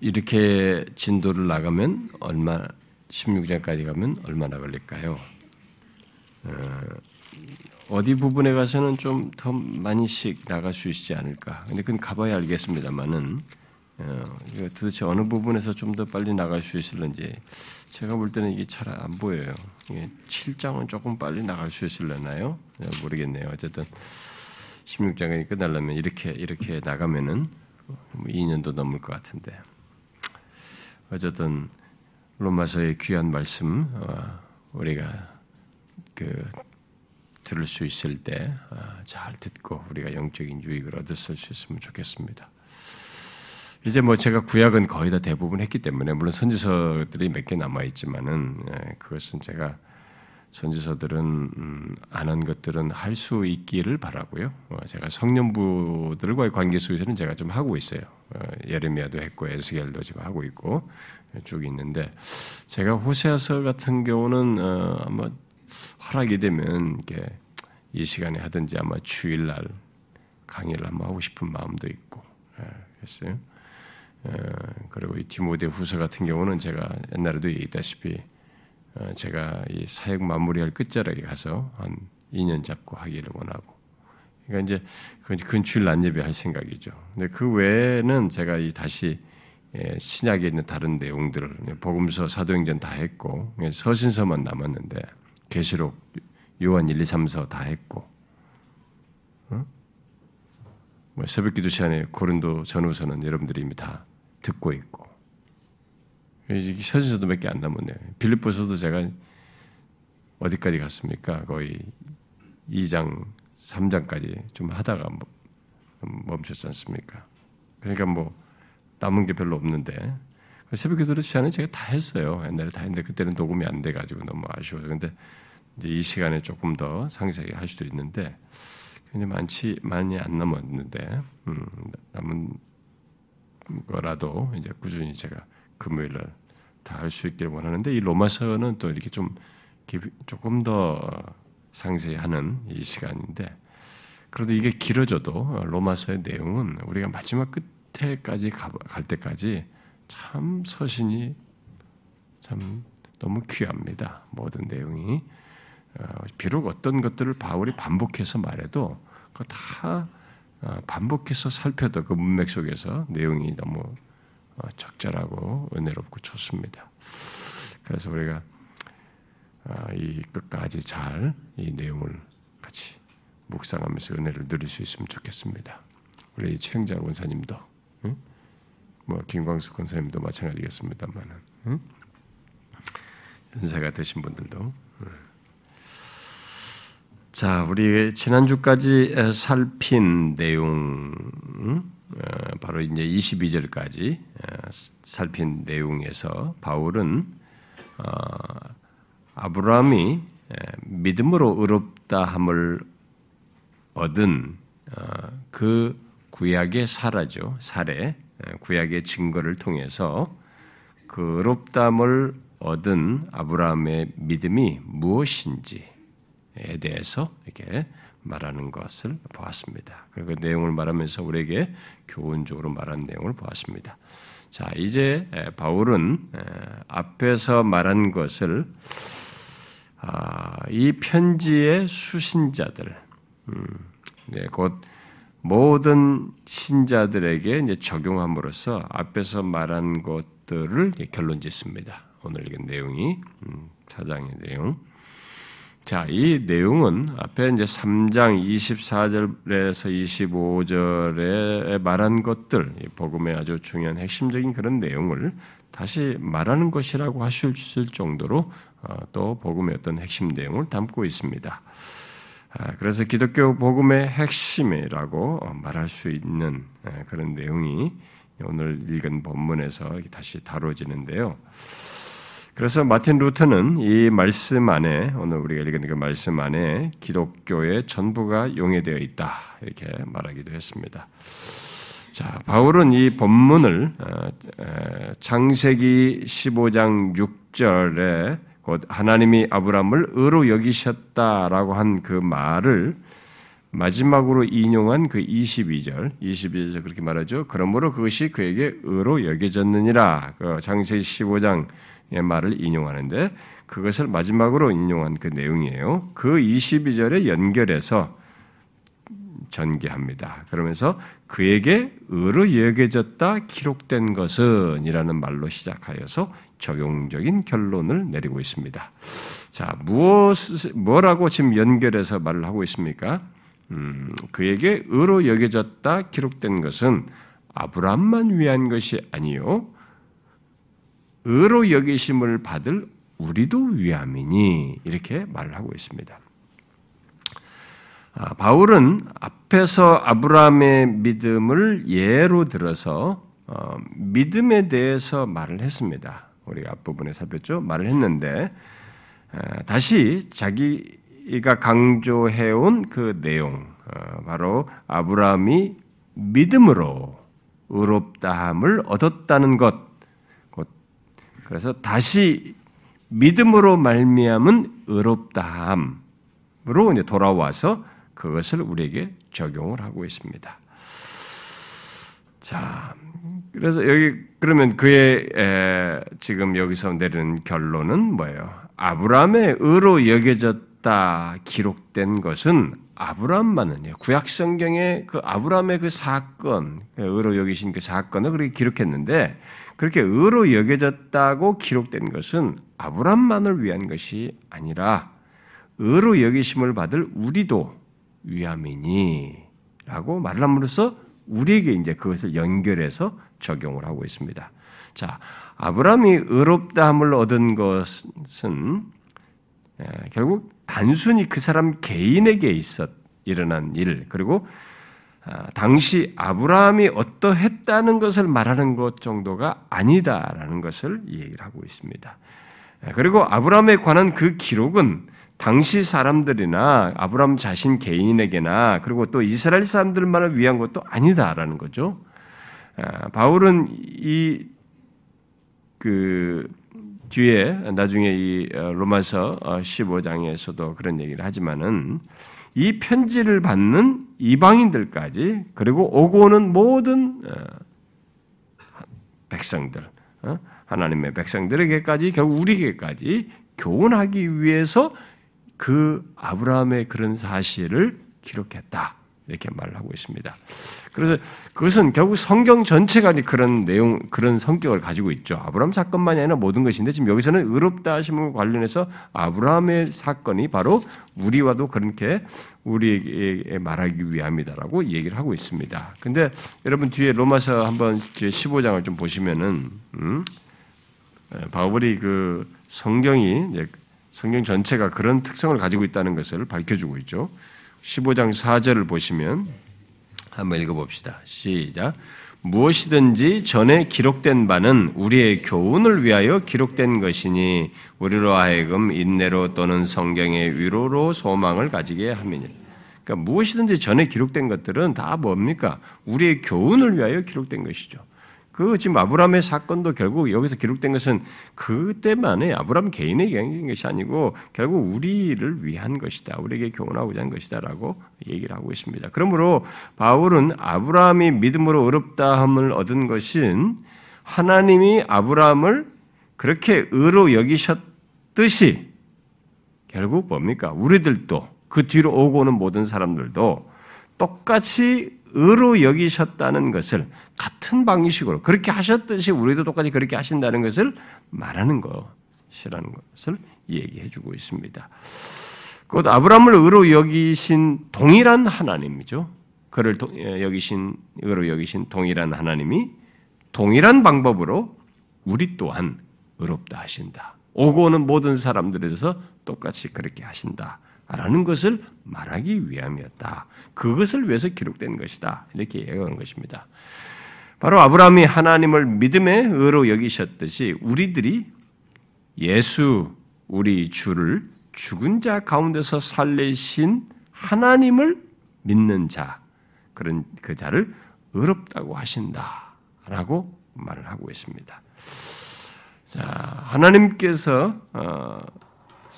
이렇게 진도를 나가면 얼마 16장까지 가면 얼마나 걸릴까요? 어, 디 부분에 가서는 좀 더 많이씩 나갈 수 있지 않을까. 근데 그건 가봐야 알겠습니다만은 어, 도대체 어느 부분에서 좀 더 빨리 나갈 수 있을런지 제가 볼 때는 이게 잘 안 보여요. 이게 7장은 조금 빨리 나갈 수 있을려나요? 모르겠네요. 어쨌든 16장이 끝나려면 이렇게 이렇게 나가면은 2년도 뭐 넘을 것 같은데 어쨌든 로마서의 귀한 말씀 어, 우리가 그 들을 수 있을 때잘 어, 듣고 우리가 영적인 유익을 얻을 수 있으면 좋겠습니다. 이제 뭐 제가 구약은 거의 다 대부분 했기 때문에 물론 선지서들이 몇 개 남아 있지만은 예, 그것은 제가 선지서들은 음, 안한 것들은 할 수 있기를 바라고요. 어, 제가 성년부들과의 관계 속에서는 제가 좀 하고 있어요. 어, 예레미야도 했고 에스겔도 지금 하고 있고 쭉 있는데 제가 호세아서 같은 경우는 어, 아마 허락이 되면 이게 이 시간에 하든지 아마 주일날 강의를 한번 하고 싶은 마음도 있고 그랬어요. 그리고 이 디모데 후서 같은 경우는 제가 옛날에도 얘기했다시피 어, 제가 이 사역 마무리할 끝자락에 가서 한 2년 잡고 하기를 원하고. 그러니까 이제 근주일 난예배 할 생각이죠. 근데 그 외에는 제가 이 다시 예, 신약에 있는 다른 내용들을 복음서, 사도행전 다 했고 서신서만 남았는데 계시록, 요한 1, 2, 3서 다 했고 어? 뭐 새벽기도 시간에 고린도 전후서는 여러분들이 이미 다 듣고 있고 서신서도 몇 개 안 남았네요. 빌립보서도 제가 어디까지 갔습니까? 거의 2장, 3장까지 좀 하다가 뭐 멈췄지 않습니까? 그러니까 뭐 남은 게 별로 없는데 새벽 기도 시간에 제가 다 했어요. 옛날에 다 했는데 그때는 녹음이 안 돼가지고 너무 아쉬워서 근데 이제 이 시간에 조금 더 상세하게 할 수도 있는데 근데 많지 많이 안 남았는데 음, 남은 거라도 이제 꾸준히 제가 금요일 날 다할수 있길 원하는데 이 로마서는 또 이렇게 좀 조금 더 상세히 하는 이 시간인데 그래도 이게 길어져도 로마서의 내용은 우리가 마지막 끝에까지 갈 때까지 참 서신이 참 너무 귀합니다. 모든 내용이 어, 비록 어떤 것들을 바울이 반복해서 말해도 그다 어, 반복해서 살펴도 그 문맥 속에서 내용이 너무 어, 적절하고 은혜롭고 좋습니다. 그래서 우리가 어, 이 끝까지 잘 이 내용을 같이 묵상하면서 은혜를 누릴 수 있으면 좋겠습니다. 우리 최영자 원사님도, 응? 뭐 김광수 권사님도 마찬가지겠습니다만은, 응? 연세가 되신 분들도. 자, 우리 지난주까지 살핀 내용, 어, 바로 이제 22절까지 어, 살핀 내용에서 바울은 어, 아브라함이 믿음으로 의롭다 함을 얻은 그 구약의 사라죠. 사례 구약의 증거를 통해서 그 의롭다함을 얻은 아브라함의 믿음이 무엇인지에 대해서 이렇게 말하는 것을 보았습니다. 그 내용을 말하면서 우리에게 교훈적으로 말한 내용을 보았습니다. 자, 이제 바울은 앞에서 말한 것을 아, 이 편지의 수신자들, 음, 네, 곧 모든 신자들에게 적용함으로써 앞에서 말한 것들을 결론 짓습니다. 오늘 읽은 내용이 음, 사장의 내용. 자, 이 내용은 앞에 이제 3장 24절에서 25절에 말한 것들, 복음의 아주 중요한 핵심적인 그런 내용을 다시 말하는 것이라고 하실 정도로 어, 또 복음의 어떤 핵심 내용을 담고 있습니다. 아, 그래서 기독교 복음의 핵심이라고 말할 수 있는 그런 내용이 오늘 읽은 본문에서 다시 다뤄지는데요. 그래서 마틴 루터는 이 말씀 안에 오늘 우리가 읽은 그 말씀 안에 기독교의 전부가 용해되어 있다 이렇게 말하기도 했습니다. 자, 바울은 이 본문을 어, 창세기 15장 6절에 곧 하나님이 아브라함을 의로 여기셨다라고 한 그 말을 마지막으로 인용한 그 22절, 22절에서 그렇게 말하죠. 그러므로 그것이 그에게 의로 여겨졌느니라. 그 장세기 15장의 말을 인용하는데 그것을 마지막으로 인용한 그 내용이에요. 그 22절에 연결해서 전개합니다. 그러면서 그에게 의로 여겨졌다 기록된 것은 이라는 말로 시작하여서 적용적인 결론을 내리고 있습니다. 자, 무엇, 뭐라고 지금 연결해서 말을 하고 있습니까? 음, 그에게 의로 여겨졌다 기록된 것은 아브라함만 위한 것이 아니요 의로 여기심을 받을 우리도 위함이니 이렇게 말을 하고 있습니다. 아, 바울은 앞에서 아브라함의 믿음을 예로 들어서 어, 믿음에 대해서 말을 했습니다. 우리가 앞부분에 살폈죠. 말을 했는데 아, 다시 자기가 강조해온 그 내용, 어, 바로 아브라함이 믿음으로 의롭다함을 얻었다는 것. 그래서 다시 믿음으로 말미암은 의롭다함으로 이제 돌아와서 그것을 우리에게 적용을 하고 있습니다. 자, 그래서 여기 그러면 그의 에, 지금 여기서 내리는 결론은 뭐예요? 아브라함의 의로 여겨졌다 기록된 것은 아브라함만은요. 구약 성경에 그 아브라함의 그 사건, 그 의로 여기신 그 사건을 그렇게 기록했는데 그렇게 의로 여겨졌다고 기록된 것은 아브라함만을 위한 것이 아니라 의로 여기심을 받을 우리도 위함이니라고 말을 함으로써 우리에게 이제 그것을 연결해서 적용을 하고 있습니다. 자, 아브라함이 의롭다함을 얻은 것은 결국 단순히 그 사람 개인에게 있었 일어난 일 그리고 아, 당시 아브라함이 어떠했다는 것을 말하는 것 정도가 아니다라는 것을 얘기를 하고 있습니다. 그리고 아브라함에 관한 그 기록은 당시 사람들이나 아브라함 자신 개인에게나 그리고 또 이스라엘 사람들만을 위한 것도 아니다라는 거죠. 아, 바울은 이 그 뒤에 나중에 이 어, 로마서 15장에서도 어, 그런 얘기를 하지만은 이 편지를 받는 이방인들까지 그리고 오고 오는 모든 어, 백성들 하나님의 백성들에게까지 결국 우리에게까지 교훈하기 위해서 그 아브라함의 그런 사실을 기록했다. 이렇게 말을 하고 있습니다. 그래서 그것은 결국 성경 전체가 그런 내용, 그런 성격을 가지고 있죠. 아브라함 사건만이 아니라 모든 것인데 지금 여기서는 의롭다 하심을 관련해서 아브라함의 사건이 바로 우리와도 그렇게 우리에게 말하기 위함이다라고 얘기를 하고 있습니다. 근데 여러분 뒤에 로마서 한번 뒤에 15장을 좀 보시면은, 음? 바울이 그 성경이 성경 전체가 그런 특성을 가지고 있다는 것을 밝혀주고 있죠. 15장 4절을 보시면 한번 읽어봅시다. 시작. 무엇이든지 전에 기록된 바는 우리의 교훈을 위하여 기록된 것이니 우리로 하여금 인내로 또는 성경의 위로로 소망을 가지게 함이니. 그러니까 무엇이든지 전에 기록된 것들은 다 뭡니까? 우리의 교훈을 위하여 기록된 것이죠. 그 지금 아브라함의 사건도 결국 여기서 기록된 것은 그때만의 아브라함 개인에게 한 것이 아니고 결국 우리를 위한 것이다. 우리에게 교훈하고자 한 것이다라고 얘기를 하고 있습니다. 그러므로 바울은 아브라함이 믿음으로 의롭다함을 얻은 것은 하나님이 아브라함을 그렇게 의로 여기셨듯이 결국 뭡니까? 우리들도 그 뒤로 오고 오는 모든 사람들도 똑같이 의로 여기셨다는 것을 같은 방식으로 그렇게 하셨듯이 우리도 똑같이 그렇게 하신다는 것을 말하는 것이라는 것을 얘기해 주고 있습니다. 곧 아브라함을 의로 여기신 동일한 하나님이죠. 그를 예, 여기신 의로 여기신 동일한 하나님이 동일한 방법으로 우리 또한 의롭다 하신다. 오고 오는 모든 사람들에 대해서 똑같이 그렇게 하신다. 라는 것을 말하기 위함이었다. 그것을 위해서 기록된 것이다. 이렇게 얘기하는 것입니다. 바로 아브라함이 하나님을 믿음의 의로 여기셨듯이 우리들이 예수, 우리 주를 죽은 자 가운데서 살리신 하나님을 믿는 자, 그런 그 자를 의롭다고 하신다. 라고 말을 하고 있습니다. 자, 하나님께서, 어,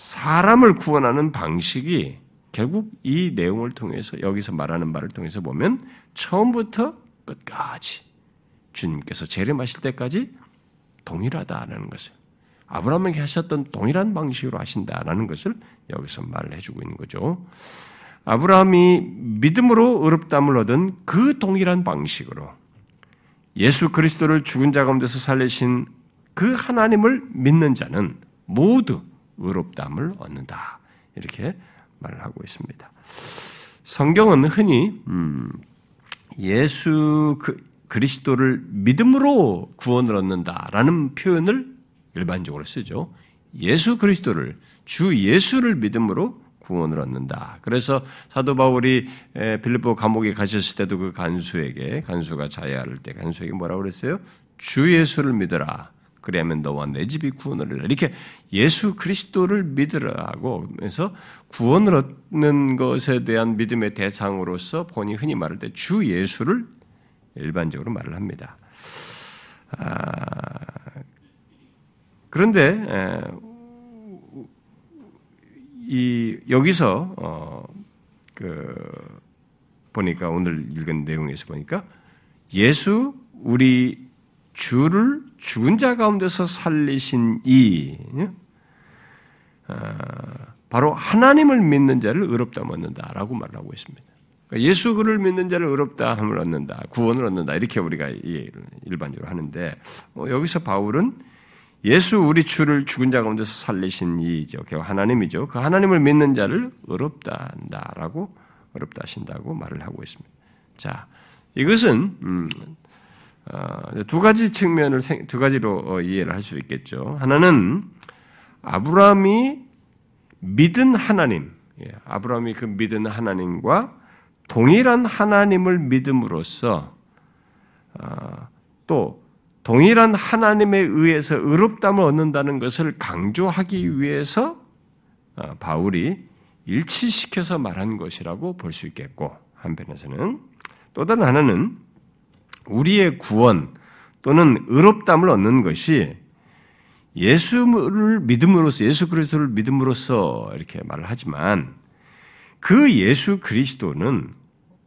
사람을 구원하는 방식이 결국 이 내용을 통해서 여기서 말하는 말을 통해서 보면 처음부터 끝까지 주님께서 재림하실 때까지 동일하다라는 것을 아브라함에게 하셨던 동일한 방식으로 하신다라는 것을 여기서 말을 해주고 있는 거죠. 아브라함이 믿음으로 의롭담을 얻은 그 동일한 방식으로 예수 그리스도를 죽은 자 가운데서 살리신 그 하나님을 믿는 자는 모두 의롭담을 얻는다. 이렇게 말을 하고 있습니다. 성경은 흔히 음, 예수 그, 그리스도를 믿음으로 구원을 얻는다라는 표현을 일반적으로 쓰죠. 예수 그리스도를 주 예수를 믿음으로 구원을 얻는다. 그래서 사도 바울이 빌립보 감옥에 가셨을 때도 그 간수에게 간수가 자야할 때 간수에게 뭐라고 그랬어요? 주 예수를 믿어라. 그래야면 너와 내 집이 구원을 얻으라. 이렇게 예수 그리스도를 믿으라고 해서 구원을 얻는 것에 대한 믿음의 대상으로서 본이 흔히 말할 때 주 예수를 일반적으로 말을 합니다. 아, 그런데 이 여기서 어, 그 보니까 오늘 읽은 내용에서 보니까 예수 우리 주를 죽은 자 가운데서 살리신 이 어, 바로 하나님을 믿는 자를 의롭다 얻는다라고 말하고 있습니다. 그러니까 예수 그를 믿는 자를 의롭다 함을 얻는다, 구원을 얻는다 이렇게 우리가 일반적으로 하는데 어, 여기서 바울은 예수 우리 주를 죽은 자 가운데서 살리신 이죠. 하나님이죠. 그 하나님을 믿는 자를 의롭다 한다라고 의롭다 하신다고 말을 하고 있습니다. 자, 이것은 음, 어, 두 가지 측면을 두 가지로 어, 이해를 할 수 있겠죠. 하나는 아브라함이 믿은 하나님, 예, 아브라함이 그 믿은 하나님과 동일한 하나님을 믿음으로써 어, 또 동일한 하나님에 의해서 의롭담을 얻는다는 것을 강조하기 위해서 어, 바울이 일치시켜서 말한 것이라고 볼 수 있겠고 한편에서는 또 다른 하나는 우리의 구원 또는 의롭담을 얻는 것이 예수를 믿음으로써 예수 그리스도를 믿음으로써 이렇게 말을 하지만 그 예수 그리스도는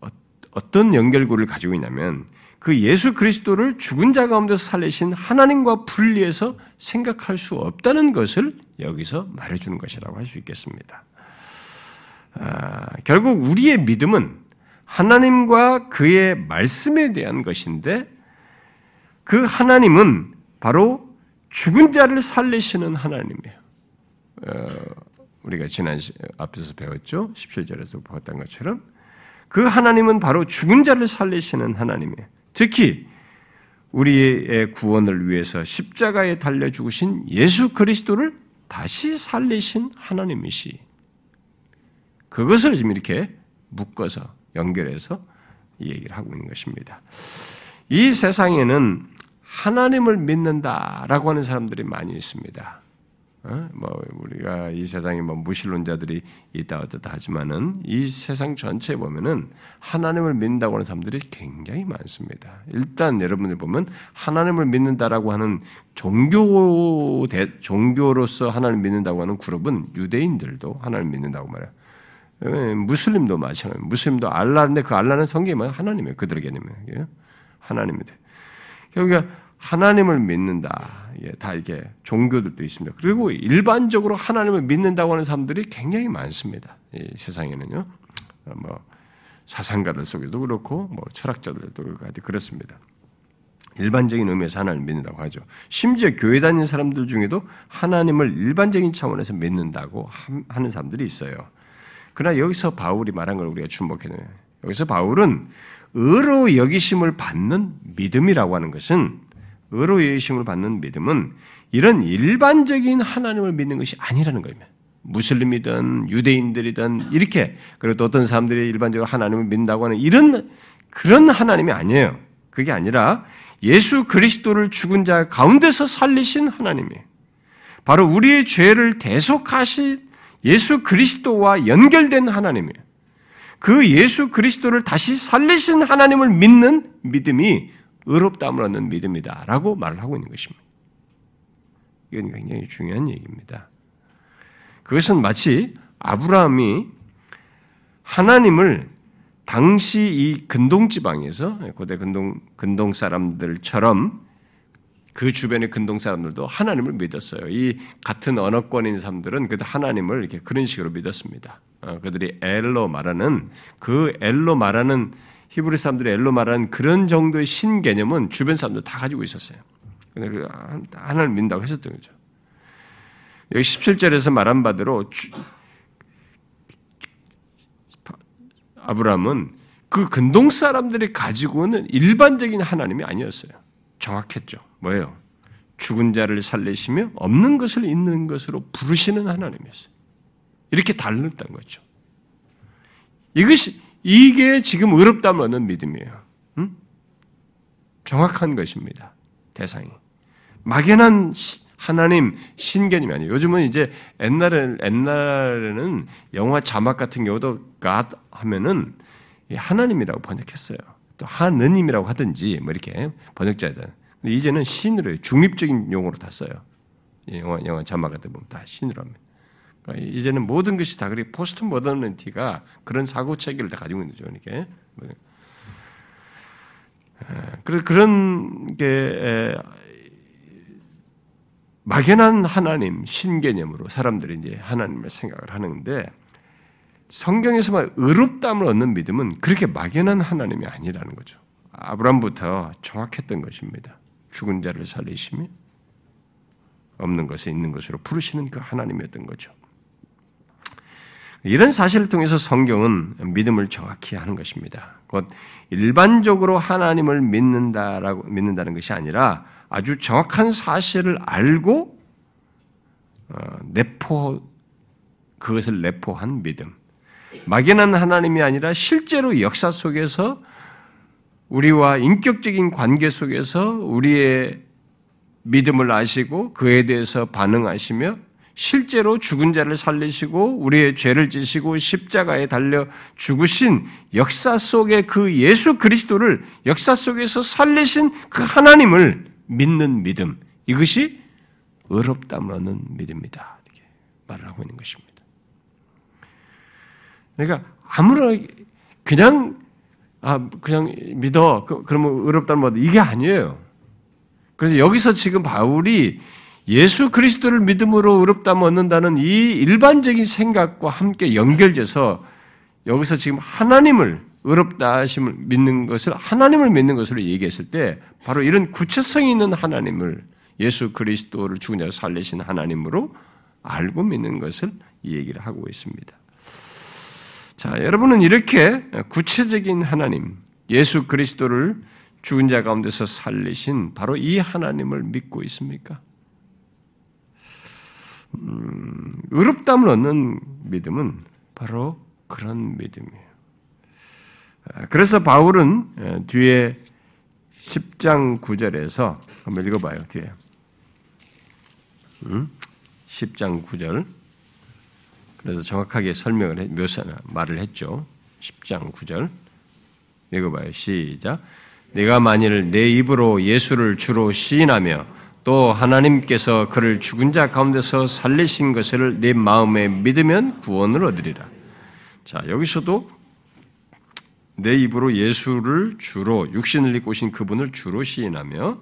어, 어떤 연결고를 가지고 있냐면 그 예수 그리스도를 죽은 자 가운데서 살리신 하나님과 분리해서 생각할 수 없다는 것을 여기서 말해주는 것이라고 할 수 있겠습니다. 아, 결국 우리의 믿음은 하나님과 그의 말씀에 대한 것인데 그 하나님은 바로 죽은 자를 살리시는 하나님이에요. 어, 우리가 지난 앞에서 배웠죠? 17절에서 보았던 것처럼 그 하나님은 바로 죽은 자를 살리시는 하나님이에요. 특히 우리의 구원을 위해서 십자가에 달려 죽으신 예수 그리스도를 다시 살리신 하나님이시. 그것을 지금 이렇게 묶어서 연결해서 이 얘기를 하고 있는 것입니다. 이 세상에는 하나님을 믿는다라고 하는 사람들이 많이 있습니다. 어? 뭐 우리가 이 세상에 뭐 무신론자들이 있다 어떻다 하지만은 이 세상 전체에 보면은 하나님을 믿는다고 하는 사람들이 굉장히 많습니다. 일단 여러분들 보면 하나님을 믿는다라고 하는 종교 대, 종교로서 하나님을 믿는다고 하는 그룹은 유대인들도 하나님을 믿는다고 말해요. 예, 무슬림도 마찬가지. 무슬림도 알라인데 그 알라는 성경이 하나님이에요. 그들의 개념이에요. 하나님이돼. 그러니까 하나님을 믿는다. 예, 다 이게 종교들도 있습니다. 그리고 일반적으로 하나님을 믿는다고 하는 사람들이 굉장히 많습니다. 이 세상에는요. 어, 뭐 사상가들 속에도 그렇고 뭐 철학자들도 그렇습니다. 일반적인 의미에서 하나님을 믿는다고 하죠. 심지어 교회 다니는 사람들 중에도 하나님을 일반적인 차원에서 믿는다고 하는 사람들이 있어요. 그러나 여기서 바울이 말한 걸 우리가 주목해야 돼요. 여기서 바울은 의로 여기심을 받는 믿음이라고 하는 것은 의로 여기심을 받는 믿음은 이런 일반적인 하나님을 믿는 것이 아니라는 겁니다. 무슬림이든 유대인들이든 이렇게 그리고 또 어떤 사람들이 일반적으로 하나님을 믿는다고 하는 이런 그런 하나님이 아니에요. 그게 아니라 예수 그리스도를 죽은 자 가운데서 살리신 하나님이에요. 바로 우리의 죄를 대속하신 예수 그리스도와 연결된 하나님이에요. 그 예수 그리스도를 다시 살리신 하나님을 믿는 믿음이 의롭다함을 얻는 믿음이다라고 말을 하고 있는 것입니다. 이건 굉장히 중요한 얘기입니다. 그것은 마치 아브라함이 하나님을 당시 이 근동 지방에서 고대 근동 근동 사람들처럼 그 주변의 근동 사람들도 하나님을 믿었어요. 이 같은 언어권인 사람들은 그 하나님을 이렇게 그런 식으로 믿었습니다. 어, 그들이 엘로 말하는 그 엘로 말하는 히브리 사람들이 엘로 말하는 그런 정도의 신 개념은 주변 사람들 다 가지고 있었어요. 근데 그 하나님을 믿는다고 했었던 거죠. 여기 17절에서 말한 바대로 주, 아브라함은 그 근동 사람들이 가지고 는 일반적인 하나님이 아니었어요. 정확했죠. 뭐예요? 죽은 자를 살리시며 없는 것을 있는 것으로 부르시는 하나님이었어요. 이렇게 달랐던 거죠. 이것이 이게 지금 의롭다면 믿음이에요. 응? 정확한 것입니다. 대상이 막연한 하나님 신개념이 아니에요. 요즘은 이제 옛날에 옛날에는 영화 자막 같은 경우도 God 하면은 하나님이라고 번역했어요. 또 하느님이라고 하든지 뭐 이렇게 번역자들. 이제는 신으로 중립적인 용어로 다 써요. 영화 영화 자막 같은 보면 다 신으로 합니다. 그러니까 이제는 모든 것이 다 그렇게 포스트 모더니티가 그런 사고 체계를 다 가지고 있는 거죠. 이렇게. 그래서 그런 게 막연한 하나님 신개념으로 사람들이 이제 하나님을 생각을 하는데 성경에서만 의롭다함을 얻는 믿음은 그렇게 막연한 하나님이 아니라는 거죠. 아브람부터 정확했던 것입니다. 죽은 자를 살리시며 없는 것에 있는 것으로 부르시는 그 하나님이었던 거죠. 이런 사실을 통해서 성경은 믿음을 정확히 하는 것입니다. 곧 일반적으로 하나님을 믿는다라고 믿는다는 것이 아니라 아주 정확한 사실을 알고 어, 내포 그것을 내포한 믿음. 막연한 하나님이 아니라 실제로 역사 속에서 우리와 인격적인 관계 속에서 우리의 믿음을 아시고 그에 대해서 반응하시며 실제로 죽은 자를 살리시고 우리의 죄를 지시고 십자가에 달려 죽으신 역사 속의 그 예수 그리스도를 역사 속에서 살리신 그 하나님을 믿는 믿음 이것이 의롭다는 믿음이다 이렇게 말을 하고 있는 것입니다. 그러니까 아무런 그냥 아 그냥 믿어 그, 그러면 의롭다는 뭐 이게 아니에요. 그래서 여기서 지금 바울이 예수 그리스도를 믿음으로 의롭다면 얻는다는 이 일반적인 생각과 함께 연결돼서 여기서 지금 하나님을 의롭다 하심을 믿는 것을 하나님을 믿는 것으로 얘기했을 때 바로 이런 구체성 있는 하나님을 예수 그리스도를 죽은 자를 살리신 하나님으로 알고 믿는 것을 이 얘기를 하고 있습니다. 자, 여러분은 이렇게 구체적인 하나님, 예수 그리스도를 죽은 자 가운데서 살리신 바로 이 하나님을 믿고 있습니까? 음, 의롭담을 얻는 믿음은 바로 그런 믿음이에요. 아, 그래서 바울은 뒤에 10장 9절에서 한번 읽어봐요. 뒤에 10장 9절 그래서 정확하게 설명을 해, 묘사 말을 했죠. 10장 9절 읽어봐요. 시작. 내가 만일 내 입으로 예수를 주로 시인하며 또 하나님께서 그를 죽은 자 가운데서 살리신 것을 내 마음에 믿으면 구원을 얻으리라. 자, 여기서도 내 입으로 예수를 주로 육신을 입고 오신 그분을 주로 시인하며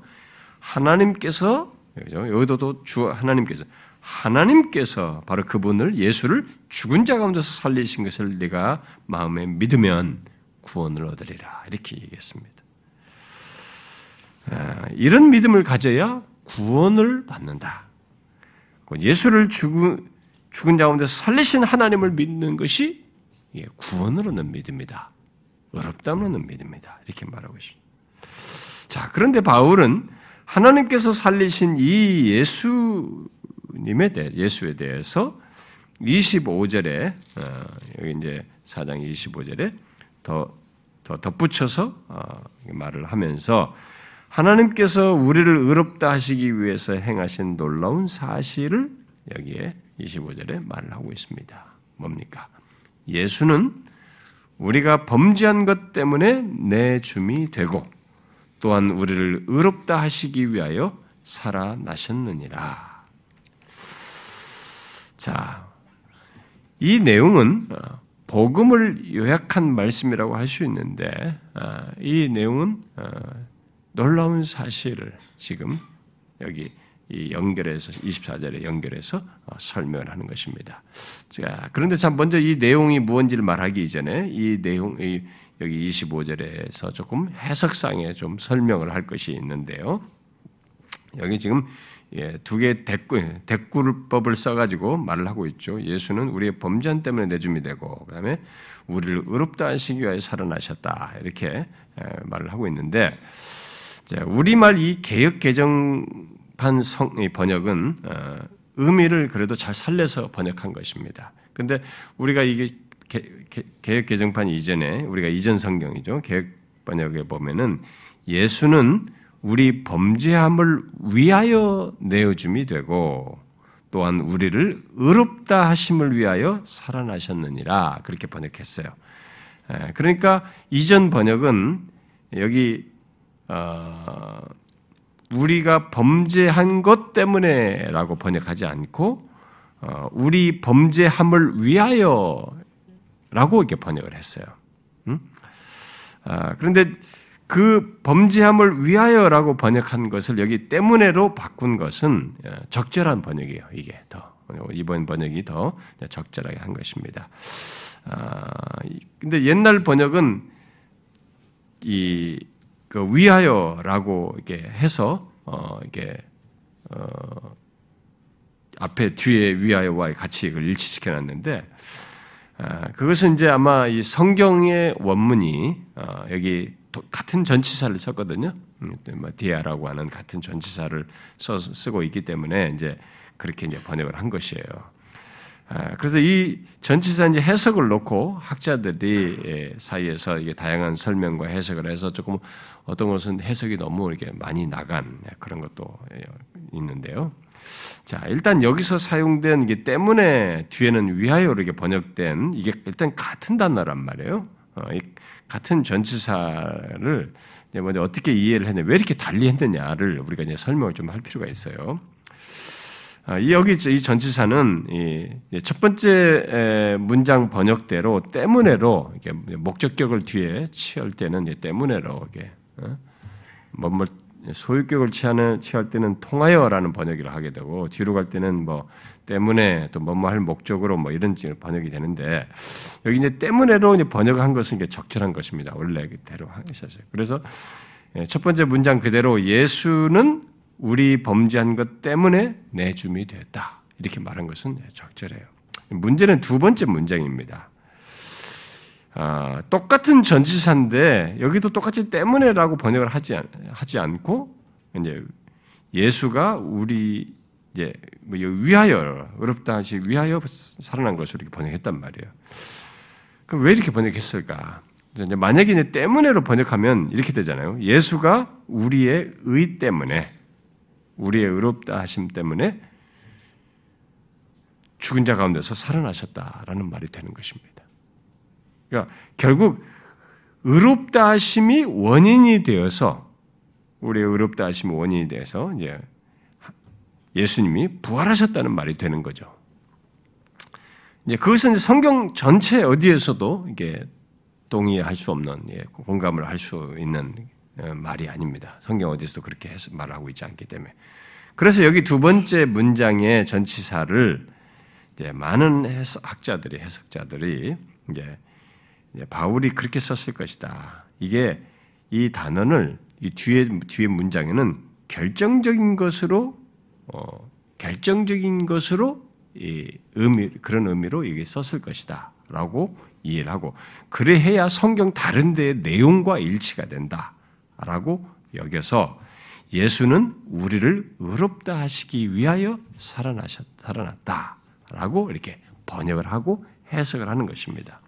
하나님께서 여기도 주 하나님께서 하나님께서 바로 그분을 예수를 죽은 자 가운데서 살리신 것을 내가 마음에 믿으면 구원을 얻으리라 이렇게 얘기했습니다. 아, 이런 믿음을 가져야 구원을 받는다. 예수를 죽은, 죽은 자 가운데 살리신 하나님을 믿는 것이 구원을 얻는 믿음이다. 어렵다면 얻는 믿음이다. 이렇게 말하고 있습니다. 자, 그런데 바울은 하나님께서 살리신 이 예수 님에 대해, 예수에 대해서 25절에, 어, 여기 이제 4장 25절에 더, 더 덧붙여서 어, 말을 하면서 하나님께서 우리를 의롭다 하시기 위해서 행하신 놀라운 사실을 여기에 25절에 말을 하고 있습니다. 뭡니까? 예수는 우리가 범죄한 것 때문에 내 줌이 되고 또한 우리를 의롭다 하시기 위하여 살아나셨느니라. 자, 이 내용은 복음을 요약한 말씀이라고 할 수 있는데 아, 이 내용은 어, 놀라운 사실을 지금 여기 연결해서 24절에 연결해서 어, 설명을 하는 것입니다. 자, 그런데 참 먼저 이 내용이 무언지를 말하기 이전에 이 내용 여기 25절에서 조금 해석상에 좀 설명을 할 것이 있는데요. 여기 지금 예, 두 개의 대꾸, 대꾸법을 써가지고 말을 하고 있죠. 예수는 우리의 범죄 때문에 내줌이 되고, 그 다음에 우리를 의롭다 하시기 위하여 살아나셨다. 이렇게 말을 하고 있는데, 우리말 이 개혁 개정판 성, 번역은 어, 의미를 그래도 잘 살려서 번역한 것입니다. 근데 우리가 이게 개혁 개정판 이전에, 우리가 이전 성경이죠. 개혁 번역에 보면은 예수는 우리 범죄함을 위하여 내어줌이 되고 또한 우리를 의롭다 하심을 위하여 살아나셨느니라 그렇게 번역했어요. 그러니까 이전 번역은 여기 어, 우리가 범죄한 것 때문에라고 번역하지 않고 어, 우리 범죄함을 위하여라고 이렇게 번역을 했어요. 음? 아, 그런데 그 범죄함을 위하여라고 번역한 것을 여기 때문에로 바꾼 것은 예, 적절한 번역이에요. 이게 더 이번 번역이 더 적절하게 한 것입니다. 아, 근데 옛날 번역은 이 그 위하여라고 이렇게 해서 어 이게 어 앞에 뒤에 위하여와 같이 이걸 일치시켜 놨는데 아, 그것은 이제 아마 이 성경의 원문이 어 여기 같은 전치사를 썼거든요. 음, 뭐 디아라고 하는 같은 전치사를 써, 쓰고 있기 때문에 이제 그렇게 이제 번역을 한 것이에요. 아, 그래서 이 전치사 이제 해석을 놓고 학자들이 예, 사이에서 이게 다양한 설명과 해석을 해서 조금 어떤 것은 해석이 너무 이렇게 많이 나간 그런 것도 예, 있는데요. 자, 일단 여기서 사용된 게 때문에 뒤에는 위하여로 이렇게 번역된 이게 일단 같은 단어란 말이에요. 어, 같은 전치사를 먼저 어떻게 이해를 했냐, 왜 이렇게 달리 했느냐를 우리가 이제 설명을 좀 할 필요가 있어요. 아, 여기 이 전치사는 첫 번째 문장 번역대로 때문에로 목적격을 뒤에 취할 때는 때문에로 이게 뭐뭐 소유격을 취할 때는 통하여라는 번역을 하게 되고 뒤로 갈 때는 뭐 때문에 또 뭐뭐 할 목적으로 뭐 이런 번역이 되는데 여기 이제 때문에로 이제 번역한 것은 이게 적절한 것입니다. 원래 그대로 하셨어요. 그래서 예, 첫 번째 문장 그대로 예수는 우리 범죄한 것 때문에 내줌이 되었다. 이렇게 말한 것은 적절해요. 문제는 두 번째 문장입니다. 아, 똑같은 전치사인데 여기도 똑같이 때문에라고 번역을 하지, 하지 않고 이제 예수가 우리 이제 뭐 위하여 어렵다 하시 위하여 살아난 것으로 이렇게 번역했단 말이에요. 그럼 왜 이렇게 번역했을까? 이제 만약에 이제 때문에로 번역하면 이렇게 되잖아요. 예수가 우리의 의 때문에 우리의 의롭다 하심 때문에 죽은 자 가운데서 살아나셨다라는 말이 되는 것입니다. 그러니까 결국 의롭다 하심이 원인이 되어서 우리의 의롭다 하심이 원인이 돼서 이제 예수님이 부활하셨다는 말이 되는 거죠. 이제 그것은 성경 전체 어디에서도 이게 동의할 수 없는 예, 공감을 할 수 있는 어, 말이 아닙니다. 성경 어디서도 그렇게 말하고 있지 않기 때문에. 그래서 여기 두 번째 문장의 전치사를 이제 많은 해석, 학자들이 해석자들이 이제 바울이 그렇게 썼을 것이다. 이게 이 단어를 이 뒤에 뒤에 문장에는 결정적인 것으로 어, 결정적인 것으로 이 의미 그런 의미로 이게 썼을 것이다라고 이해를 하고 그래야 성경 다른 데의 내용과 일치가 된다라고 여겨서 예수는 우리를 의롭다 하시기 위하여 살아나셨 살아났다라고 이렇게 번역을 하고 해석을 하는 것입니다.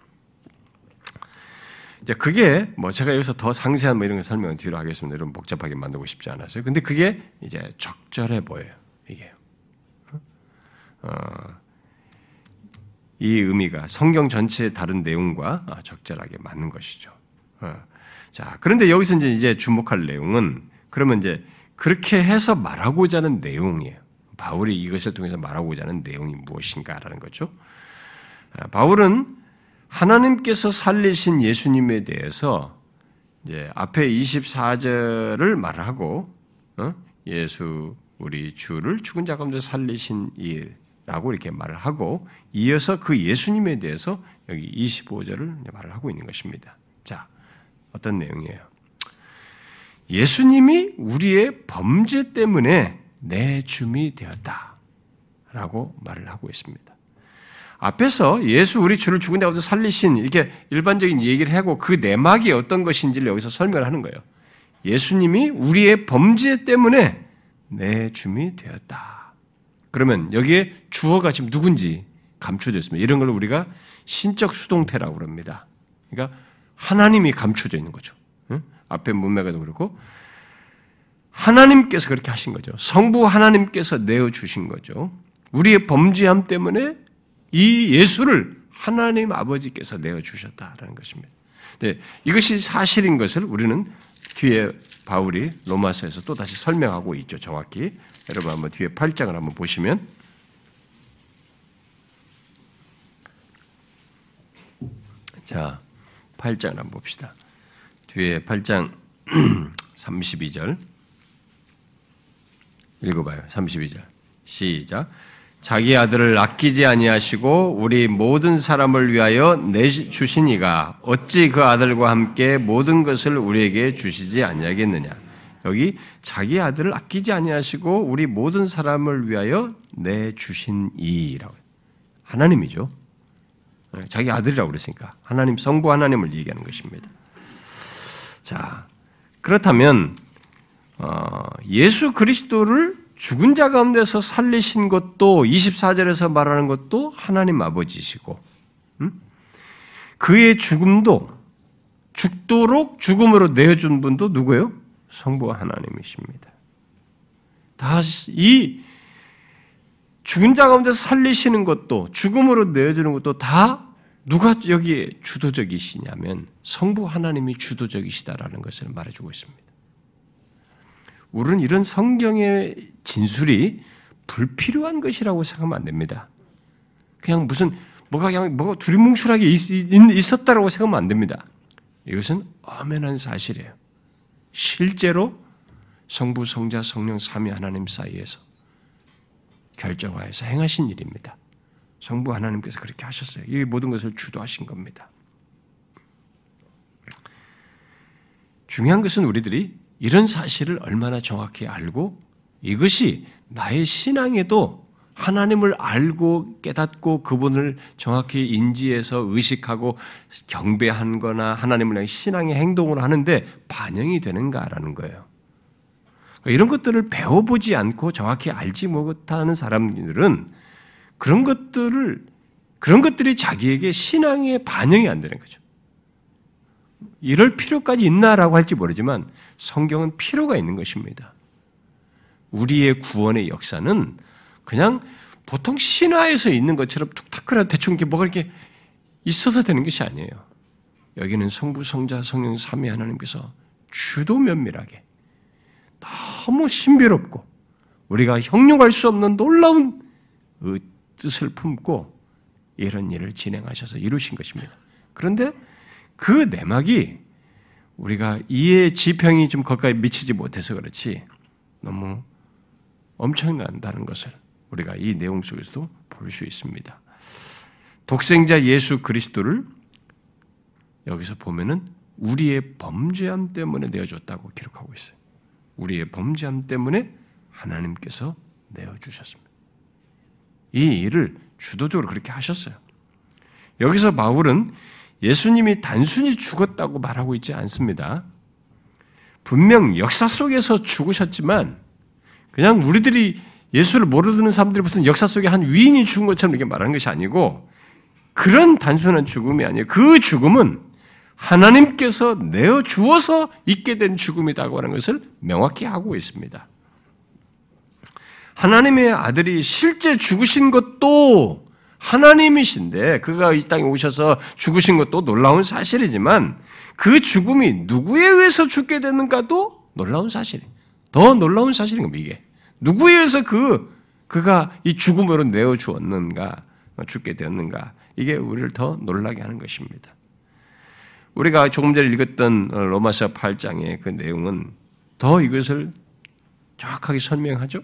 이제 그게 뭐 제가 여기서 더 상세한 뭐 이런 거 설명은 뒤로 하겠습니다. 여러분 복잡하게 만들고 싶지 않았어요. 근데 그게 이제 적절해 보여요. 이게. 어, 이 의미가 성경 전체의 다른 내용과 적절하게 맞는 것이죠. 어. 자, 그런데 여기서 이제, 이제 주목할 내용은 그러면 이제 그렇게 해서 말하고자 하는 내용이에요. 바울이 이것을 통해서 말하고자 하는 내용이 무엇인가라는 거죠. 아, 바울은 하나님께서 살리신 예수님에 대해서 이제 앞에 24절을 말하고 어? 예수 우리 주를 죽은 자 가운데 살리신 일라고 이렇게 말을 하고 이어서 그 예수님에 대해서 여기 25절을 말을 하고 있는 것입니다. 자, 어떤 내용이에요? 예수님이 우리의 범죄 때문에 내 줌이 되었다. 라고 말을 하고 있습니다. 앞에서 예수 우리 주를 죽은 데 가운데 살리신 이렇게 일반적인 얘기를 하고 그 내막이 어떤 것인지를 여기서 설명을 하는 거예요. 예수님이 우리의 범죄 때문에 내 줌이 되었다. 그러면 여기에 주어가 지금 누군지 감춰져 있습니다. 이런 걸 우리가 신적 수동태라고 그럽니다. 그러니까 하나님이 감춰져 있는 거죠. 응? 앞에 문맥에도 그렇고 하나님께서 그렇게 하신 거죠. 성부 하나님께서 내어 주신 거죠. 우리의 범죄함 때문에 이 예수를 하나님 아버지께서 내어 주셨다라는 것입니다. 네, 이것이 사실인 것을 우리는 뒤에 바울이 로마서에서 또 다시 설명하고 있죠. 정확히 여러분 한번 뒤에 8장을 한번 보시면 자 8장을 한번 봅시다. 뒤에 8장 32절 읽어봐요. 32절 시작. 자기 아들을 아끼지 아니하시고 우리 모든 사람을 위하여 내 주시니가 어찌 그 아들과 함께 모든 것을 우리에게 주시지 아니하겠느냐. 여기 자기 아들을 아끼지 아니하시고 우리 모든 사람을 위하여 내 주신 이라고 하나님이죠. 자기 아들이라고 그랬으니까 하나님 성부 하나님을 얘기하는 것입니다. 자 그렇다면 어, 예수 그리스도를 죽은 자 가운데서 살리신 것도 24절에서 말하는 것도 하나님 아버지시고 음? 그의 죽음도 죽도록 죽음으로 내어준 분도 누구예요? 성부 하나님이십니다. 다이 죽은 자 가운데서 살리시는 것도 죽음으로 내어주는 것도 다 누가 여기에 주도적이시냐면 성부 하나님이 주도적이시다라는 것을 말해주고 있습니다. 우리는 이런 성경의 진술이 불필요한 것이라고 생각하면 안 됩니다. 그냥 무슨 뭐가 그냥 뭐가 두리뭉술하게 있었다라고 생각하면 안 됩니다. 이것은 엄연한 사실이에요. 실제로 성부, 성자, 성령, 삼위 하나님 사이에서 결정하여서 행하신 일입니다. 성부 하나님께서 그렇게 하셨어요. 이 모든 것을 주도하신 겁니다. 중요한 것은 우리들이 이런 사실을 얼마나 정확히 알고 이것이 나의 신앙에도 하나님을 알고 깨닫고 그분을 정확히 인지해서 의식하고 경배한 거나 하나님을 향해 신앙의 행동을 하는데 반영이 되는가라는 거예요. 그러니까 이런 것들을 배워보지 않고 정확히 알지 못하는 사람들은 그런 것들을, 그런 것들이 자기에게 신앙에 반영이 안 되는 거죠. 이럴 필요까지 있나라고 할지 모르지만 성경은 필요가 있는 것입니다. 우리의 구원의 역사는 그냥 보통 신화에서 있는 것처럼 툭탁하라 대충 이렇게 뭐가 이렇게 있어서 되는 것이 아니에요. 여기는 성부, 성자, 성령, 삼위 하나님께서 주도 면밀하게 너무 신비롭고 우리가 형용할 수 없는 놀라운 뜻을 품고 이런 일을 진행하셔서 이루신 것입니다. 그런데 그 내막이 우리가 이해 지평이 좀 거기까지 미치지 못해서 그렇지 너무 엄청난다는 것을 우리가 이 내용 속에서도 볼 수 있습니다. 독생자 예수 그리스도를 여기서 보면은 우리의 범죄함 때문에 내어줬다고 기록하고 있어요. 우리의 범죄함 때문에 하나님께서 내어주셨습니다. 이 일을 주도적으로 그렇게 하셨어요. 여기서 바울은 예수님이 단순히 죽었다고 말하고 있지 않습니다. 분명 역사 속에서 죽으셨지만 그냥 우리들이 예수를 모르는 사람들이 무슨 역사 속에 한 위인이 죽은 것처럼 이렇게 말하는 것이 아니고 그런 단순한 죽음이 아니에요. 그 죽음은 하나님께서 내어 주어서 있게 된 죽음이라고 하는 것을 명확히 하고 있습니다. 하나님의 아들이 실제 죽으신 것도 하나님이신데 그가 이 땅에 오셔서 죽으신 것도 놀라운 사실이지만 그 죽음이 누구에 의해서 죽게 되는가도 놀라운 사실이. 더 놀라운 사실인 겁니다. 이게 누구에 의해서 그 그가 이 죽음으로 내어 주었는가 죽게 되었는가 이게 우리를 더 놀라게 하는 것입니다. 우리가 조금 전에 읽었던 로마서 8장의 그 내용은 더 이것을 정확하게 설명하죠.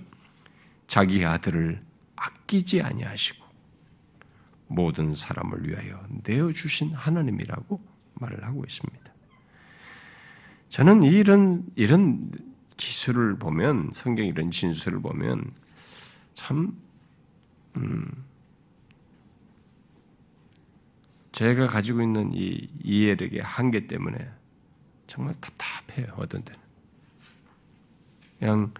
자기 아들을 아끼지 아니하시고 모든 사람을 위하여 내어 주신 하나님이라고 말을 하고 있습니다. 저는 이런 이런 기술을 보면 성경 이런 진술을 보면 참 음, 제가 가지고 있는 이 이해력의 한계 때문에 정말 답답해요. 어떤 때는 그냥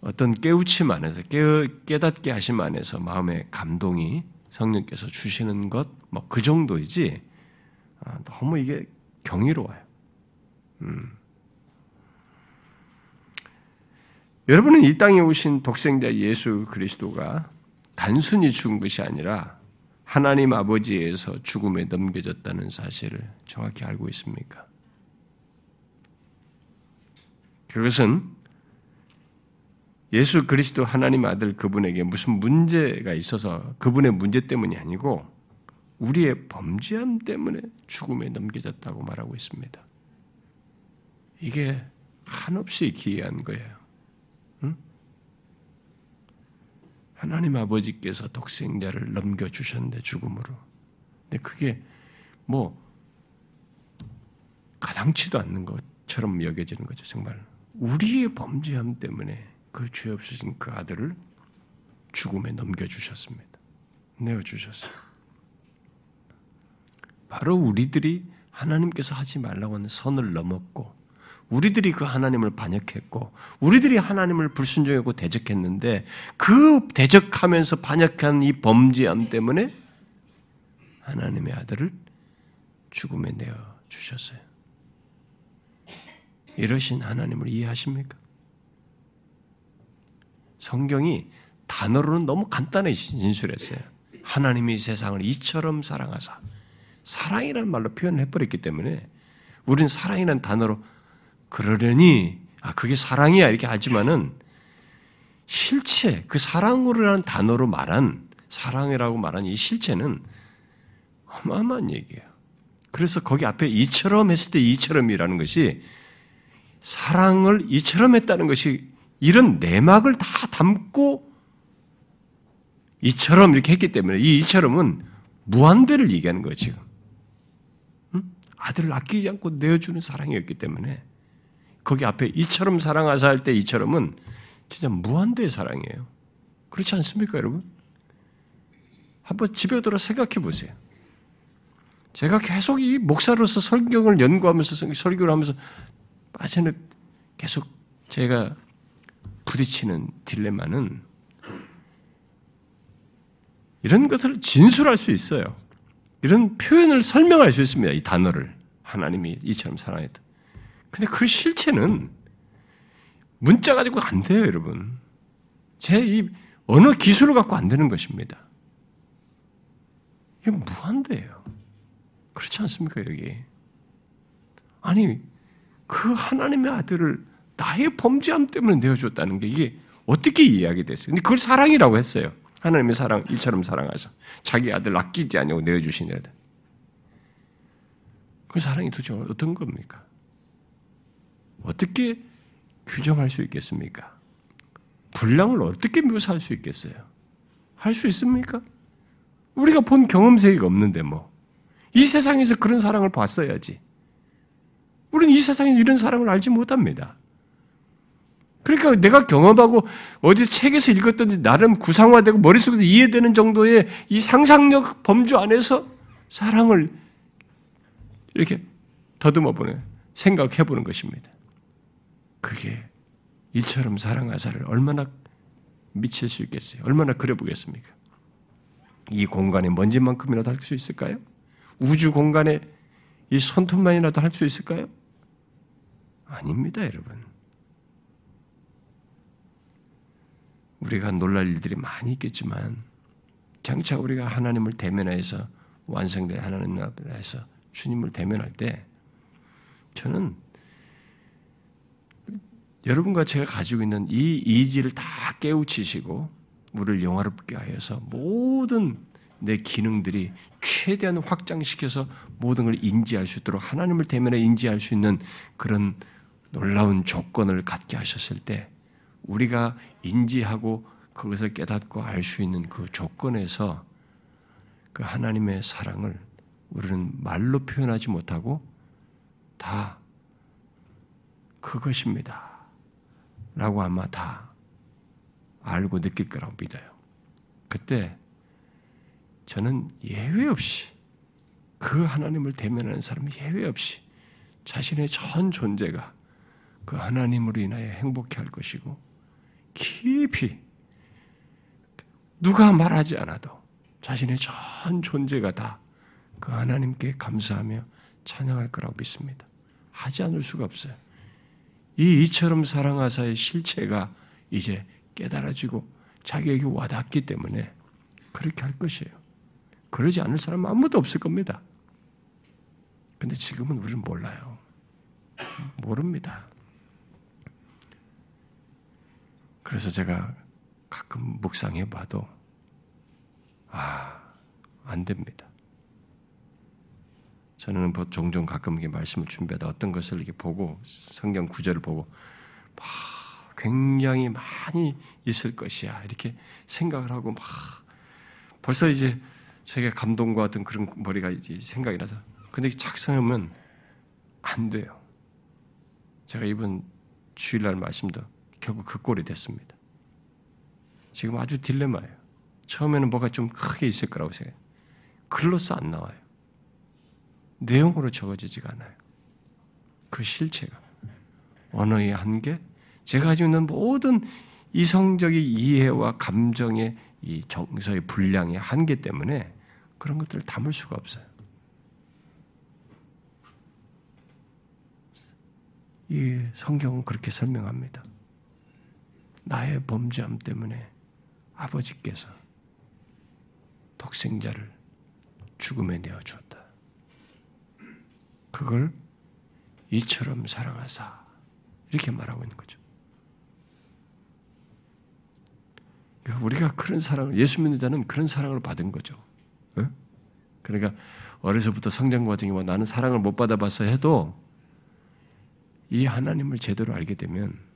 어떤 깨우침 안에서 깨, 깨닫게 하심 안에서 마음의 감동이 성령께서 주시는 것 뭐 그 정도이지 아, 너무 이게 경이로워요. 음. 여러분은 이 땅에 오신 독생자 예수 그리스도가 단순히 죽은 것이 아니라 하나님 아버지에서 죽음에 넘겨졌다는 사실을 정확히 알고 있습니까? 그것은 예수 그리스도 하나님 아들 그분에게 무슨 문제가 있어서 그분의 문제 때문이 아니고 우리의 범죄함 때문에 죽음에 넘겨졌다고 말하고 있습니다. 이게 한없이 기이한 거예요. 하나님 아버지께서 독생자를 넘겨주셨는데 죽음으로. 근데 그게 뭐 가당치도 않는 것처럼 여겨지는 거죠. 정말 우리의 범죄함 때문에 그 죄 없으신 그 아들을 죽음에 넘겨주셨습니다. 내어주셨어요. 바로 우리들이 하나님께서 하지 말라고 하는 선을 넘었고 우리들이 그 하나님을 반역했고 우리들이 하나님을 불순종했고 대적했는데 그 대적하면서 반역한 이 범죄함 때문에 하나님의 아들을 죽음에 내어 주셨어요. 이러신 하나님을 이해하십니까? 성경이 단어로는 너무 간단히 진술했어요. 하나님이 세상을 이처럼 사랑하사 사랑이라는 말로 표현을 해버렸기 때문에 우리는 사랑이라는 단어로 그러려니 아 그게 사랑이야 이렇게 하지만은 실체 그 사랑으로라는 단어로 말한 사랑이라고 말한 이 실체는 어마어마한 얘기예요. 그래서 거기 앞에 이처럼 했을 때 이처럼이라는 것이 사랑을 이처럼 했다는 것이 이런 내막을 다 담고 이처럼 이렇게 했기 때문에 이 이처럼은 무한대를 얘기하는 거예요, 지금. 아들을 아끼지 않고 내어주는 사랑이었기 때문에 거기 앞에 이처럼 사랑하사 할 때 이처럼은 진짜 무한대의 사랑이에요. 그렇지 않습니까, 여러분? 한번 집에 들어 생각해 보세요. 제가 계속 이 목사로서 설경을 연구하면서 설교를 하면서 빠지는 계속 제가 부딪히는 딜레마는 이런 것을 진술할 수 있어요. 이런 표현을 설명할 수 있습니다. 이 단어를 하나님이 이처럼 사랑했다. 근데 그 실체는 문자 가지고 안 돼요, 여러분. 제 이 언어 기술을 갖고 안 되는 것입니다. 이게 무한대예요. 그렇지 않습니까, 여기? 아니, 그 하나님의 아들을 나의 범죄함 때문에 내어줬다는 게 이게 어떻게 이해하게 됐어요? 근데 그걸 사랑이라고 했어요. 하나님의 사랑, 이처럼 사랑하셔. 자기 아들 아끼지 않냐고 내어주신 애들. 그 사랑이 도대체 어떤 겁니까? 어떻게 규정할 수 있겠습니까? 불량을 어떻게 묘사할 수 있겠어요? 할 수 있습니까? 우리가 본 경험 세계가 없는데 뭐. 이 세상에서 그런 사랑을 봤어야지. 우리는 이 세상에서 이런 사랑을 알지 못합니다. 그러니까 내가 경험하고 어디 책에서 읽었던지 나름 구상화되고 머릿속에서 이해되는 정도의 이 상상력 범주 안에서 사랑을 이렇게 더듬어 보는 생각해 보는 것입니다. 그게 이처럼 사랑하사를 얼마나 미칠 수 있겠어요? 얼마나 그려보겠습니까? 이 공간에 먼지만큼이라도 할 수 있을까요? 우주 공간에 이 손톱만이라도 할 수 있을까요? 아닙니다, 여러분. 우리가 놀랄 일들이 많이 있겠지만, 장차 우리가 하나님을 대면해서 완성된 하나님 앞에서 주님을 대면할 때, 저는 여러분과 제가 가지고 있는 이 이지를 다 깨우치시고 우리를 영화롭게 하여서 모든 내 기능들이 최대한 확장시켜서 모든 걸 인지할 수 있도록 하나님을 대면해 인지할 수 있는 그런 놀라운 조건을 갖게 하셨을 때 우리가 인지하고 그것을 깨닫고 알 수 있는 그 조건에서 그 하나님의 사랑을 우리는 말로 표현하지 못하고 다 그것입니다. 라고 아마 다 알고 느낄 거라고 믿어요. 그때 저는 예외 없이 그 하나님을 대면하는 사람은 예외 없이 자신의 전 존재가 그 하나님으로 인하여 행복해 할 것이고 깊이 누가 말하지 않아도 자신의 전 존재가 다 그 하나님께 감사하며 찬양할 거라고 믿습니다. 하지 않을 수가 없어요. 이 이처럼 사랑하사의 실체가 이제 깨달아지고 자기에게 와닿기 때문에 그렇게 할 것이에요. 그러지 않을 사람은 아무도 없을 겁니다. 근데 지금은 우리는 몰라요. 모릅니다. 그래서 제가 가끔 묵상해 봐도, 아, 안 됩니다. 저는 뭐 종종 가끔 이렇게 말씀을 준비하다 어떤 것을 이렇게 보고, 성경 구절을 보고, 막 굉장히 많이 있을 것이야. 이렇게 생각을 하고 막 벌써 이제 제가 감동과 어떤 그런 머리가 이제 생각이 나서 근데 작성하면 안 돼요. 제가 이번 주일날 말씀도 결국 그 꼴이 됐습니다. 지금 아주 딜레마예요. 처음에는 뭐가 좀 크게 있을 거라고 생각해요. 글로써 안 나와요. 내용으로 적어지지가 않아요. 그 실체가. 언어의 한계, 제가 가지고 있는 모든 이성적인 이해와 감정의 이 정서의 분량의 한계 때문에 그런 것들을 담을 수가 없어요. 이 성경은 그렇게 설명합니다. 나의 범죄함 때문에 아버지께서 독생자를 죽음에 내어 주었다. 그걸 이처럼 사랑하사 이렇게 말하고 있는 거죠. 그러니까 우리가 그런 사랑을 예수 믿는 자는 그런 사랑을 받은 거죠. 그러니까 어려서부터 성장 과정이 뭐 나는 사랑을 못 받아봤어 해도 이 하나님을 제대로 알게 되면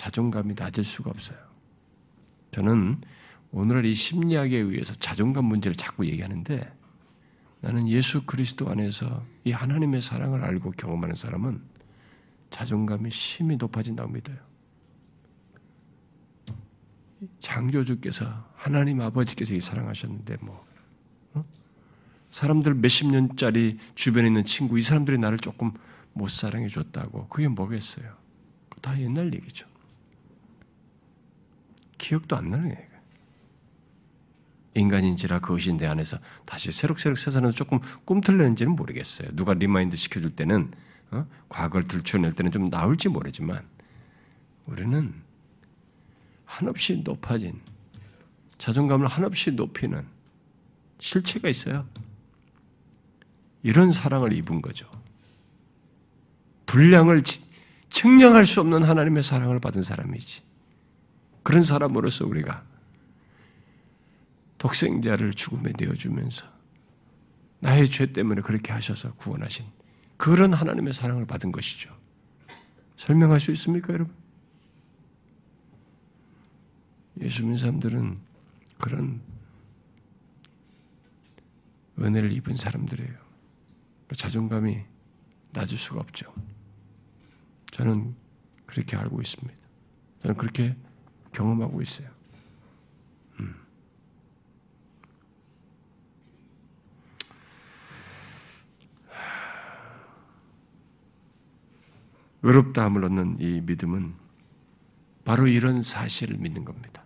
자존감이 낮을 수가 없어요. 저는 오늘날 이 심리학에 의해서 자존감 문제를 자꾸 얘기하는데 나는 예수 그리스도 안에서 이 하나님의 사랑을 알고 경험하는 사람은 자존감이 심히 높아진다고 믿어요. 창조주께서 하나님 아버지께서 이 사랑하셨는데 뭐 어? 사람들 몇십 년짜리 주변에 있는 친구 이 사람들이 나를 조금 못 사랑해 줬다고 그게 뭐겠어요? 다 옛날 얘기죠. 기억도 안 나는 얘기예요. 인간인지라 그것이 내 안에서 다시 새록새록 새사는 조금 꿈틀대는지는 모르겠어요. 누가 remind 시켜줄 때는 어? 과거를 들춰낼 때는 좀 나올지 모르지만 우리는 한없이 높아진 자존감을 한없이 높이는 실체가 있어요. 이런 사랑을 입은 거죠. 분량을 측량할 수 없는 하나님의 사랑을 받은 사람이지. 그런 사람으로서 우리가 독생자를 죽음에 내어주면서 나의 죄 때문에 그렇게 하셔서 구원하신 그런 하나님의 사랑을 받은 것이죠. 설명할 수 있습니까, 여러분? 예수 믿는 사람들은 그런 은혜를 입은 사람들이에요. 자존감이 낮을 수가 없죠. 저는 그렇게 알고 있습니다. 저는 그렇게 경험하고 있어요. 음. 의롭다함을 얻는 이 믿음은 바로 이런 사실을 믿는 겁니다.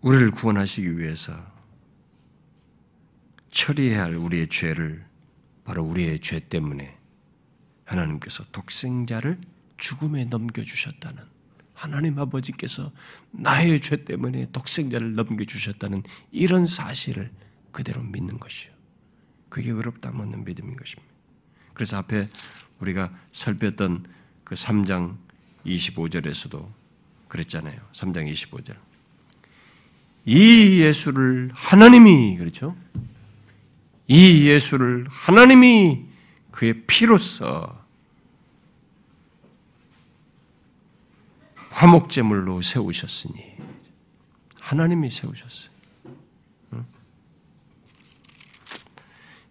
우리를 구원하시기 위해서 처리해야 할 우리의 죄를 바로 우리의 죄 때문에 하나님께서 독생자를 죽음에 넘겨주셨다는 하나님 아버지께서 나의 죄 때문에 독생자를 넘겨주셨다는 이런 사실을 그대로 믿는 것이요. 그게 의롭다 없는 믿음인 것입니다. 그래서 앞에 우리가 살폈던 그 3장 25절에서도 그랬잖아요. 3장 25절. 이 예수를 하나님이 그렇죠? 이 예수를 하나님이 그의 피로써 화목제물로 세우셨으니 하나님이 세우셨어요.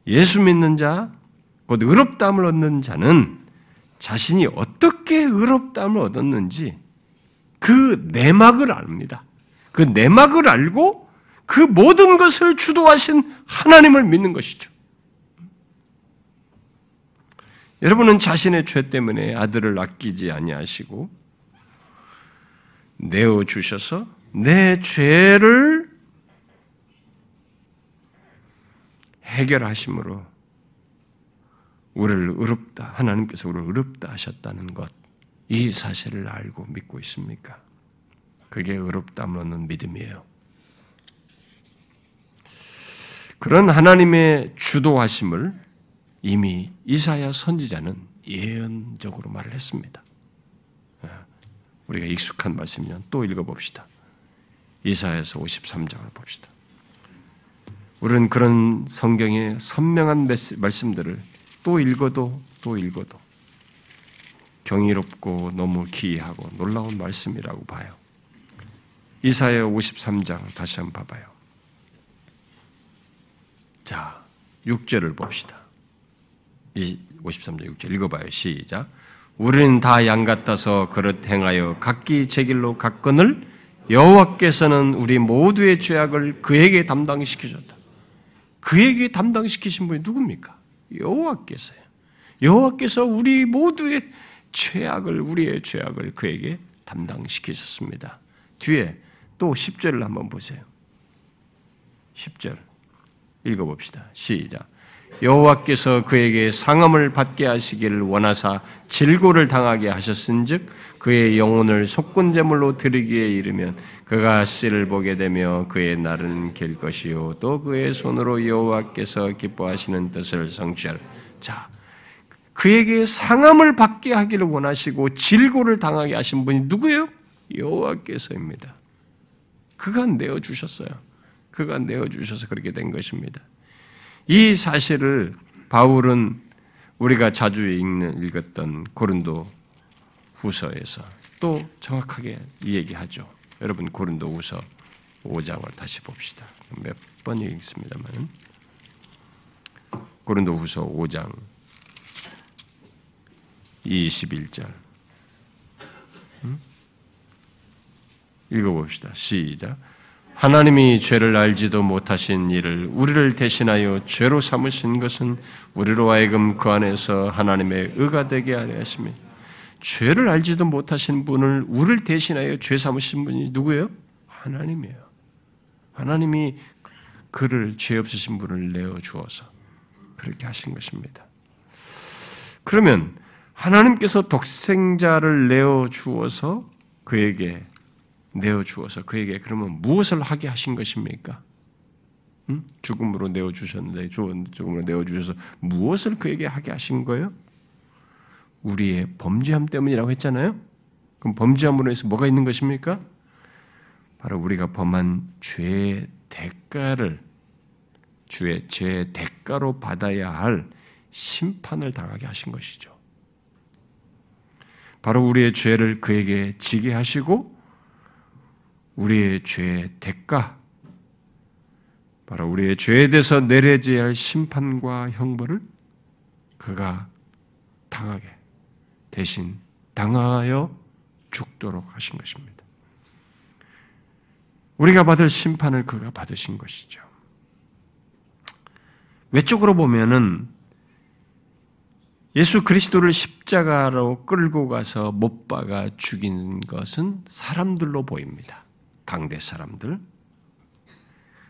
예수 믿는 자, 곧 의롭다함을 얻는 자는 자신이 어떻게 의롭다함을 얻었는지 그 내막을 압니다. 그 내막을 알고 그 모든 것을 주도하신 하나님을 믿는 것이죠. 여러분은 자신의 죄 때문에 아들을 아끼지 아니하시고 내어 주셔서 내 죄를 해결하심으로 우리를 의롭다 하나님께서 우리를 의롭다 하셨다는 것 이 사실을 알고 믿고 있습니까? 그게 의롭다함을 얻는 믿음이에요. 그런 하나님의 주도하심을 이미 이사야 선지자는 예언적으로 말을 했습니다. 예, 우리가 익숙한 말씀이면 또 읽어봅시다. 이사야서 53장을 봅시다. 우리는 그런 성경의 선명한 말씀들을 또 읽어도 또 읽어도 경이롭고 너무 기이하고 놀라운 말씀이라고 봐요. 이사야 53장 다시 한번 봐봐요. 자, 6절을 봅시다. 이 53장 6절 읽어봐요. 시작. 우리는 다 양 같아서 그릇 행하여 각기 제 길로 갔건을 여호와께서는 우리 모두의 죄악을 그에게 담당시키셨다. 그에게 담당시키신 분이 누굽니까? 여호와께서요. 여호와께서 우리 모두의 죄악을 우리의 죄악을 그에게 담당시키셨습니다. 뒤에 또 10절을 한번 보세요. 10절 읽어봅시다. 시작. 여호와께서 그에게 상함을 받게 하시기를 원하사 질고를 당하게 하셨은즉 그의 영혼을 속군제물로 드리기에 이르면 그가 씨를 보게 되며 그의 날은 길 것이요 또 그의 손으로 여호와께서 기뻐하시는 뜻을 성취할 자 그에게 상함을 받게 하기를 원하시고 질고를 당하게 하신 분이 누구예요? 여호와께서입니다. 그가 내어 주셨어요. 그가 내어 주셔서 그렇게 된 것입니다. 이 사실을 바울은 우리가 자주 읽는 읽었던 고린도 후서에서 또 정확하게 얘기하죠. 여러분 고린도 후서 5장을 다시 봅시다. 몇 번 읽습니다만 고린도 후서 5장 21절 음? 읽어봅시다. 시작. 하나님이 죄를 알지도 못하신 이를 우리를 대신하여 죄로 삼으신 것은 우리로 하여금 그 안에서 하나님의 의가 되게 하려 하십니다. 죄를 알지도 못하신 분을 우리를 대신하여 죄 삼으신 분이 누구예요? 하나님이에요. 하나님이 그를 죄 없으신 분을 내어 주어서 그렇게 하신 것입니다. 그러면 하나님께서 독생자를 내어 주어서 그에게 내어 주어서 그에게 그러면 무엇을 하게 하신 것입니까? 음? 죽음으로 내어 주셨는데 죽음으로 내어 주셔서 무엇을 그에게 하게 하신 거예요? 우리의 범죄함 때문이라고 했잖아요. 그럼 범죄함으로 해서 뭐가 있는 것입니까? 바로 우리가 범한 죄의 대가를 주의 죄의 대가로 받아야 할 심판을 당하게 하신 것이죠. 바로 우리의 죄를 그에게 지게 하시고 우리의 죄의 대가, 바로 우리의 죄에 대해서 내려져야 할 심판과 형벌을 그가 당하게 대신 당하여 죽도록 하신 것입니다. 우리가 받을 심판을 그가 받으신 것이죠. 외적으로 보면은 예수 그리스도를 십자가로 끌고 가서 못 박아 죽인 것은 사람들로 보입니다. 강대 사람들.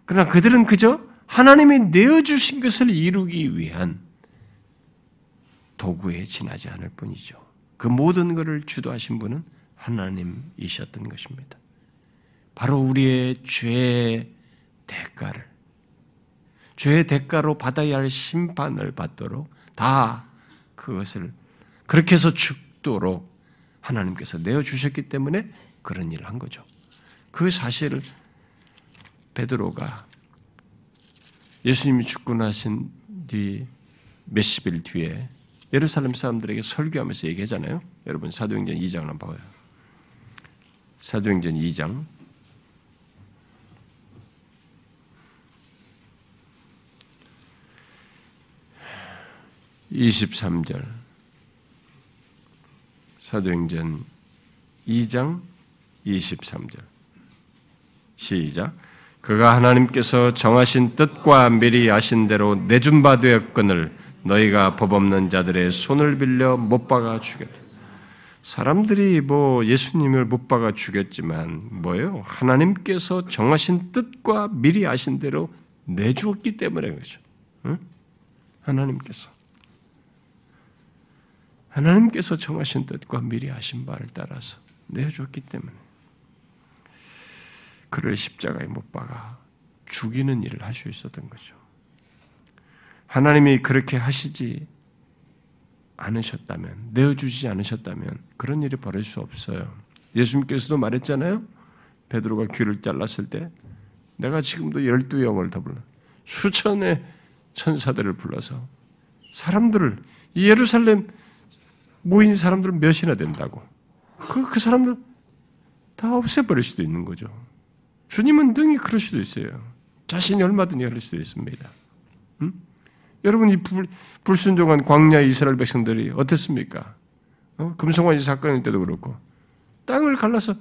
그러나 그들은 그저 하나님이 내어주신 것을 이루기 위한 도구에 지나지 않을 뿐이죠. 그 모든 것을 주도하신 분은 하나님이셨던 것입니다. 바로 우리의 죄의 대가를, 죄의 대가로 받아야 할 심판을 받도록 다 그것을 그렇게 해서 죽도록 하나님께서 내어주셨기 때문에 그런 일을 한 거죠. 그 사실을 베드로가 예수님이 죽고 나신 뒤 몇십 일 뒤에 예루살렘 사람들에게 설교하면서 얘기하잖아요. 여러분 사도행전 2장을 한번 봐요. 사도행전 2장 23절 사도행전 2장 23절 시작 그가 하나님께서 정하신 뜻과 미리 아신 대로 내준 바 되었거늘 너희가 법 없는 자들의 손을 빌려 못 박아 죽였다. 사람들이 뭐 예수님을 못 박아 죽였지만 뭐예요? 하나님께서 정하신 뜻과 미리 아신 대로 내주었기 때문에 그렇죠. 응? 하나님께서 하나님께서 정하신 뜻과 미리 하신 바를 따라서 내주었기 때문에 그를 십자가에 못 박아 죽이는 일을 할 수 있었던 거죠. 하나님이 그렇게 하시지 않으셨다면, 내어주지 않으셨다면 그런 일이 벌어질 수 없어요. 예수님께서도 말했잖아요. 베드로가 귀를 잘랐을 때 내가 지금도 열두 영을 더 불러 수천의 천사들을 불러서 사람들을 예루살렘 모인 사람들은 몇이나 된다고. 그, 그 사람들 다 없애버릴 수도 있는 거죠. 주님은 능히 그럴 수도 있어요. 자신이 얼마든지 할 수도 있습니다. 음? 여러분, 이 불, 불순종한 광야 이스라엘 백성들이 어땠습니까? 어? 금송아지 사건일 때도 그렇고, 땅을 갈라서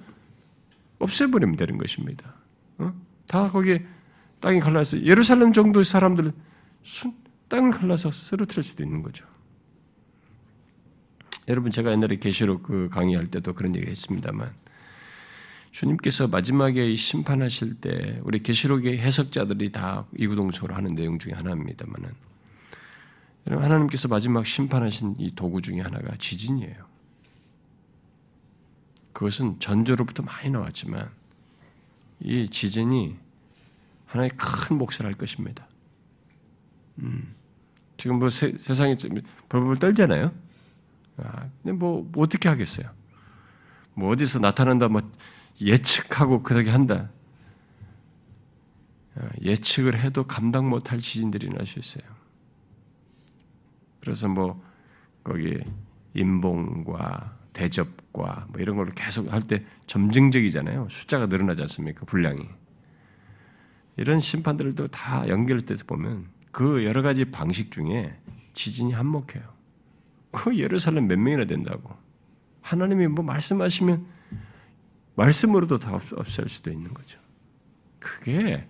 없애버리면 되는 것입니다. 어? 다 거기에 땅이 갈라서 예루살렘 정도의 사람들 땅을 갈라서 쓰러뜨릴 수도 있는 거죠. 여러분 제가 옛날에 계시록 그 강의할 때도 그런 얘기 했습니다만 주님께서 마지막에 심판하실 때 우리 계시록의 해석자들이 다 이구동성으로 하는 내용 중에 하나입니다만은 여러분 하나님께서 마지막 심판하신 이 도구 중에 하나가 지진이에요. 그것은 전조로부터 많이 나왔지만 이 지진이 하나의 큰 몫을 할 것입니다. 음, 지금 뭐 세, 상이 벌벌 떨잖아요. 아, 근데 뭐, 뭐 어떻게 하겠어요? 뭐 어디서 나타난다, 뭐 예측하고 그렇게 한다. 아, 예측을 해도 감당 못할 지진들이 날 수 있어요. 그래서 뭐 거기 인봉과 대접과 뭐 이런 걸로 계속 할 때 점증적이잖아요. 숫자가 늘어나지 않습니까? 분량이. 이런 심판들도 다 연결돼서 보면 그 여러 가지 방식 중에 지진이 한몫해요. 그 예루살렘 몇 명이나 된다고. 하나님이 뭐 말씀하시면 말씀으로도 다 없앨 수도 있는 거죠. 그게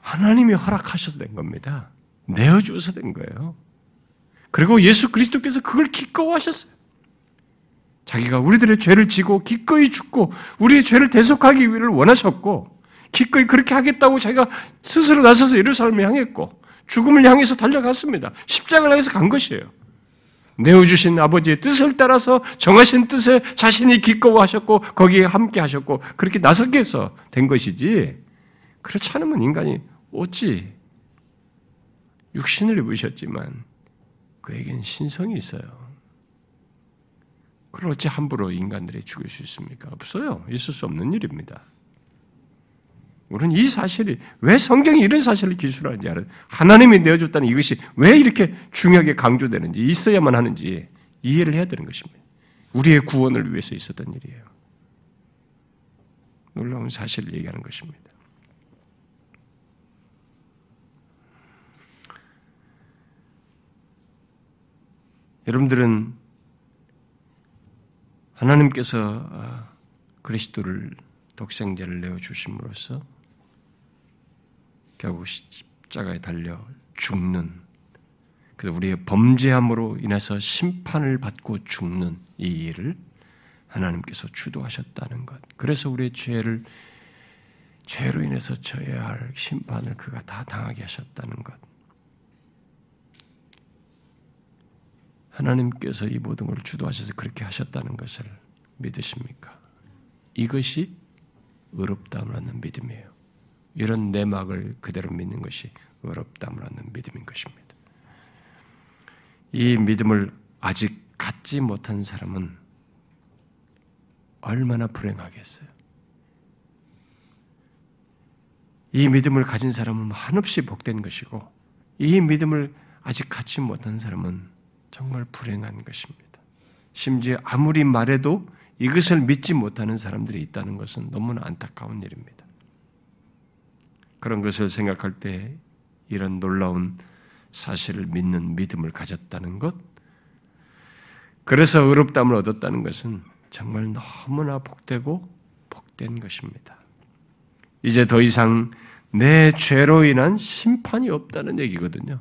하나님이 허락하셔서 된 겁니다. 내어주어서 된 거예요. 그리고 예수 그리스도께서 그걸 기꺼워하셨어요. 자기가 우리들의 죄를 지고 기꺼이 죽고 우리의 죄를 대속하기 위를 원하셨고 기꺼이 그렇게 하겠다고 자기가 스스로 나서서 예루살렘을 향했고 죽음을 향해서 달려갔습니다. 십자가를 향해서 간 것이에요. 내어주신 아버지의 뜻을 따라서 정하신 뜻에 자신이 기꺼워하셨고 거기에 함께 하셨고 그렇게 나서게 해서 된 것이지 그렇지 않으면 인간이 어찌 육신을 입으셨지만 그에겐 신성이 있어요. 그걸 어찌 함부로 인간들이 죽일 수 있습니까? 없어요. 있을 수 없는 일입니다. 우리는 이 사실이 왜 성경이 이런 사실을 기술하는지 알아요. 하나님이 내어줬다는 이것이 왜 이렇게 중요하게 강조되는지 있어야만 하는지 이해를 해야 되는 것입니다. 우리의 구원을 위해서 있었던 일이에요. 놀라운 사실을 얘기하는 것입니다. 여러분들은 하나님께서 아, 그리스도를 독생자를 내어 주심으로써 결국 십자가에 달려 죽는 그 우리의 범죄함으로 인해서 심판을 받고 죽는 이 일을 하나님께서 주도하셨다는 것. 그래서 우리의 죄를 죄로 인해서 져야 할 심판을 그가 다 당하게 하셨다는 것. 하나님께서 이 모든 걸 주도하셔서 그렇게 하셨다는 것을 믿으십니까? 이것이 의롭다함을 얻는 믿음이에요. 이런 내막을 그대로 믿는 것이 어렵담을 얻는 믿음인 것입니다. 이 믿음을 아직 갖지 못한 사람은 얼마나 불행하겠어요. 이 믿음을 가진 사람은 한없이 복된 것이고 이 믿음을 아직 갖지 못한 사람은 정말 불행한 것입니다. 심지어 아무리 말해도 이것을 믿지 못하는 사람들이 있다는 것은 너무나 안타까운 일입니다. 그런 것을 생각할 때 이런 놀라운 사실을 믿는 믿음을 가졌다는 것, 그래서 의롭담을 얻었다는 것은 정말 너무나 복되고 복된 것입니다. 이제 더 이상 내 죄로 인한 심판이 없다는 얘기거든요.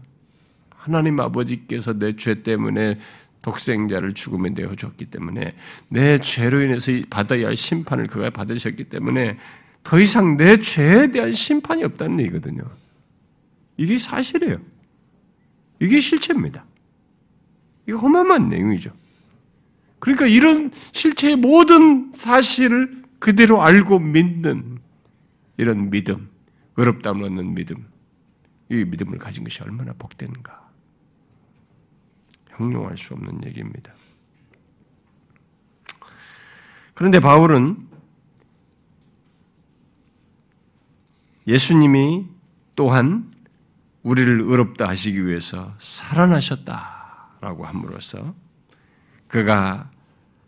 하나님 아버지께서 내 죄 때문에 독생자를 죽음에 내어 줬기 때문에 내 죄로 인해서 받아야 할 심판을 그가 받으셨기 때문에 더 이상 내 죄에 대한 심판이 없다는 얘기거든요. 이게 사실이에요. 이게 실체입니다. 이게 어마어마한 내용이죠. 그러니까 이런 실체의 모든 사실을 그대로 알고 믿는 이런 믿음, 어렵다을 얻는 믿음, 이 믿음을 가진 것이 얼마나 복된가. 형용할 수 없는 얘기입니다. 그런데 바울은 예수님이 또한 우리를 의롭다 하시기 위해서 살아나셨다라고 함으로써 그가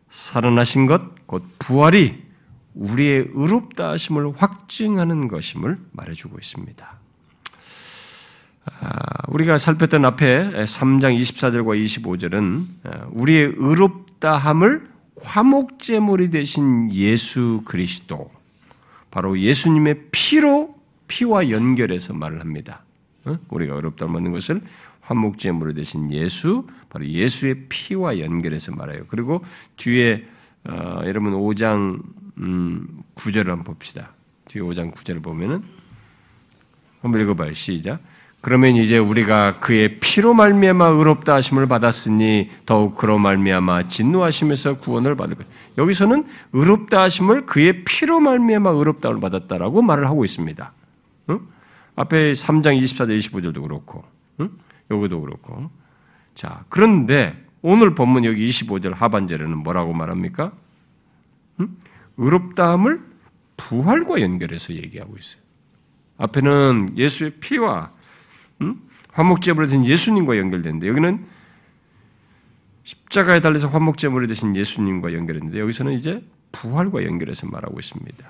살아나신 것, 곧 부활이 우리의 의롭다 하심을 확증하는 것임을 말해주고 있습니다. 아, 우리가 살폈던 앞에 3장 24절과 25절은 우리의 의롭다함을 화목제물이 되신 예수 그리스도, 바로 예수님의 피로 피와 연결해서 말을 합니다. 어? 우리가 어렵다 먹는 것을 화목제물로 대신 예수, 바로 예수의 피와 연결해서 말해요. 그리고 뒤에 어, 여러분 5장 음, 9절을 한번 봅시다. 뒤에 5장 9절을 보면은 한번 읽어봐요. 시작. 그러면 이제 우리가 그의 피로 말미암아 의롭다 하심을 받았으니 더욱 그로 말미암아 진노하심에서 구원을 받을 것. 여기서는 의롭다 하심을 그의 피로 말미암아 의롭다를 받았다라고 말을 하고 있습니다. 응? 앞에 3장 24절 25절도 그렇고, 응? 여기도 그렇고. 자, 그런데 오늘 본문 여기 25절 하반절에는 뭐라고 말합니까? 응? 의롭다함을 부활과 연결해서 얘기하고 있어요. 앞에는 예수의 피와 응? 화목제물에 든 예수님과 연결되는데 여기는 십자가에 달려서 화목제물이 되신 예수님과 연결했는데 여기서는 이제 부활과 연결해서 말하고 있습니다.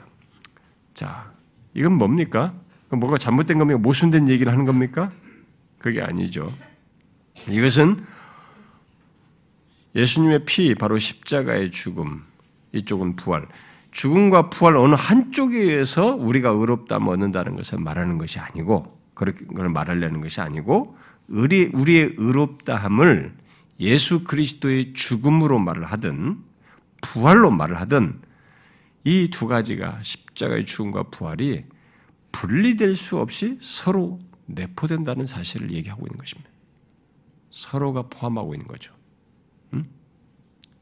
자, 이건 뭡니까? 뭐가 잘못된 겁니까? 모순된 얘기를 하는 겁니까? 그게 아니죠. 이것은 예수님의 피, 바로 십자가의 죽음, 이쪽은 부활. 죽음과 부활 어느 한쪽에 의해서 우리가 의롭다면 얻는다는 것을 말하는 것이 아니고, 그걸 말하려는 것이 아니고, 우리, 우리의 의롭다함을 예수 그리스도의 죽음으로 말을 하든, 부활로 말을 하든, 이 두 가지가 십자가의 죽음과 부활이 분리될 수 없이 서로 내포된다는 사실을 얘기하고 있는 것입니다. 서로가 포함하고 있는 거죠. 음?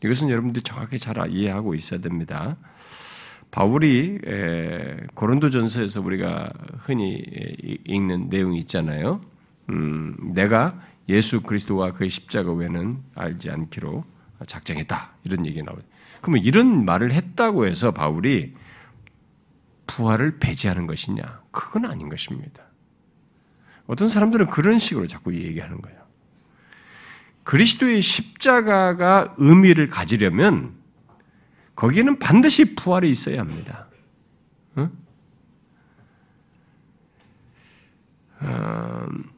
이것은 여러분들이 정확히 잘 이해하고 있어야 됩니다. 바울이 고린도전서에서 우리가 흔히 읽는 내용이 있잖아요. 음, 내가 예수 그리스도와 그의 십자가 외에는 알지 않기로 작정했다 이런 얘기 나오죠. 그러면 이런 말을 했다고 해서 바울이 부활을 배제하는 것이냐? 그건 아닌 것입니다. 어떤 사람들은 그런 식으로 자꾸 얘기하는 거예요. 그리스도의 십자가가 의미를 가지려면 거기에는 반드시 부활이 있어야 합니다. 어? 음,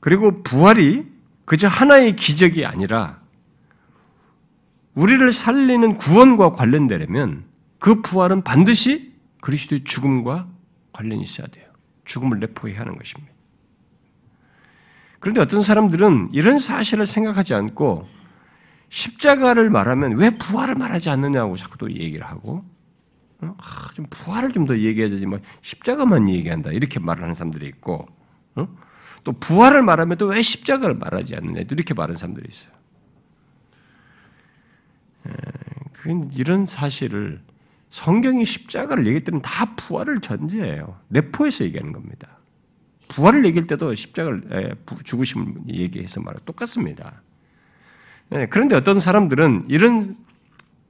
그리고 부활이 그저 하나의 기적이 아니라 우리를 살리는 구원과 관련되려면 그 부활은 반드시 그리스도의 죽음과 관련이 있어야 돼요. 죽음을 내포해야 하는 것입니다. 그런데 어떤 사람들은 이런 사실을 생각하지 않고 십자가를 말하면 왜 부활을 말하지 않느냐고 자꾸 또 얘기를 하고 어? 아, 좀 부활을 좀 더 얘기해야지 뭐 십자가만 얘기한다 이렇게 말을 하는 사람들이 있고 어? 또 부활을 말하면 또 왜 십자가를 말하지 않느냐 이렇게 말하는 사람들이 있어요. 그건 이런 사실을 성경이 십자가를 얘기할 때는 다 부활을 전제해요. 내포해서 얘기하는 겁니다. 부활을 얘기할 때도 십자가를 죽으심을 얘기해서 말하 똑같습니다. 네, 그런데 어떤 사람들은 이런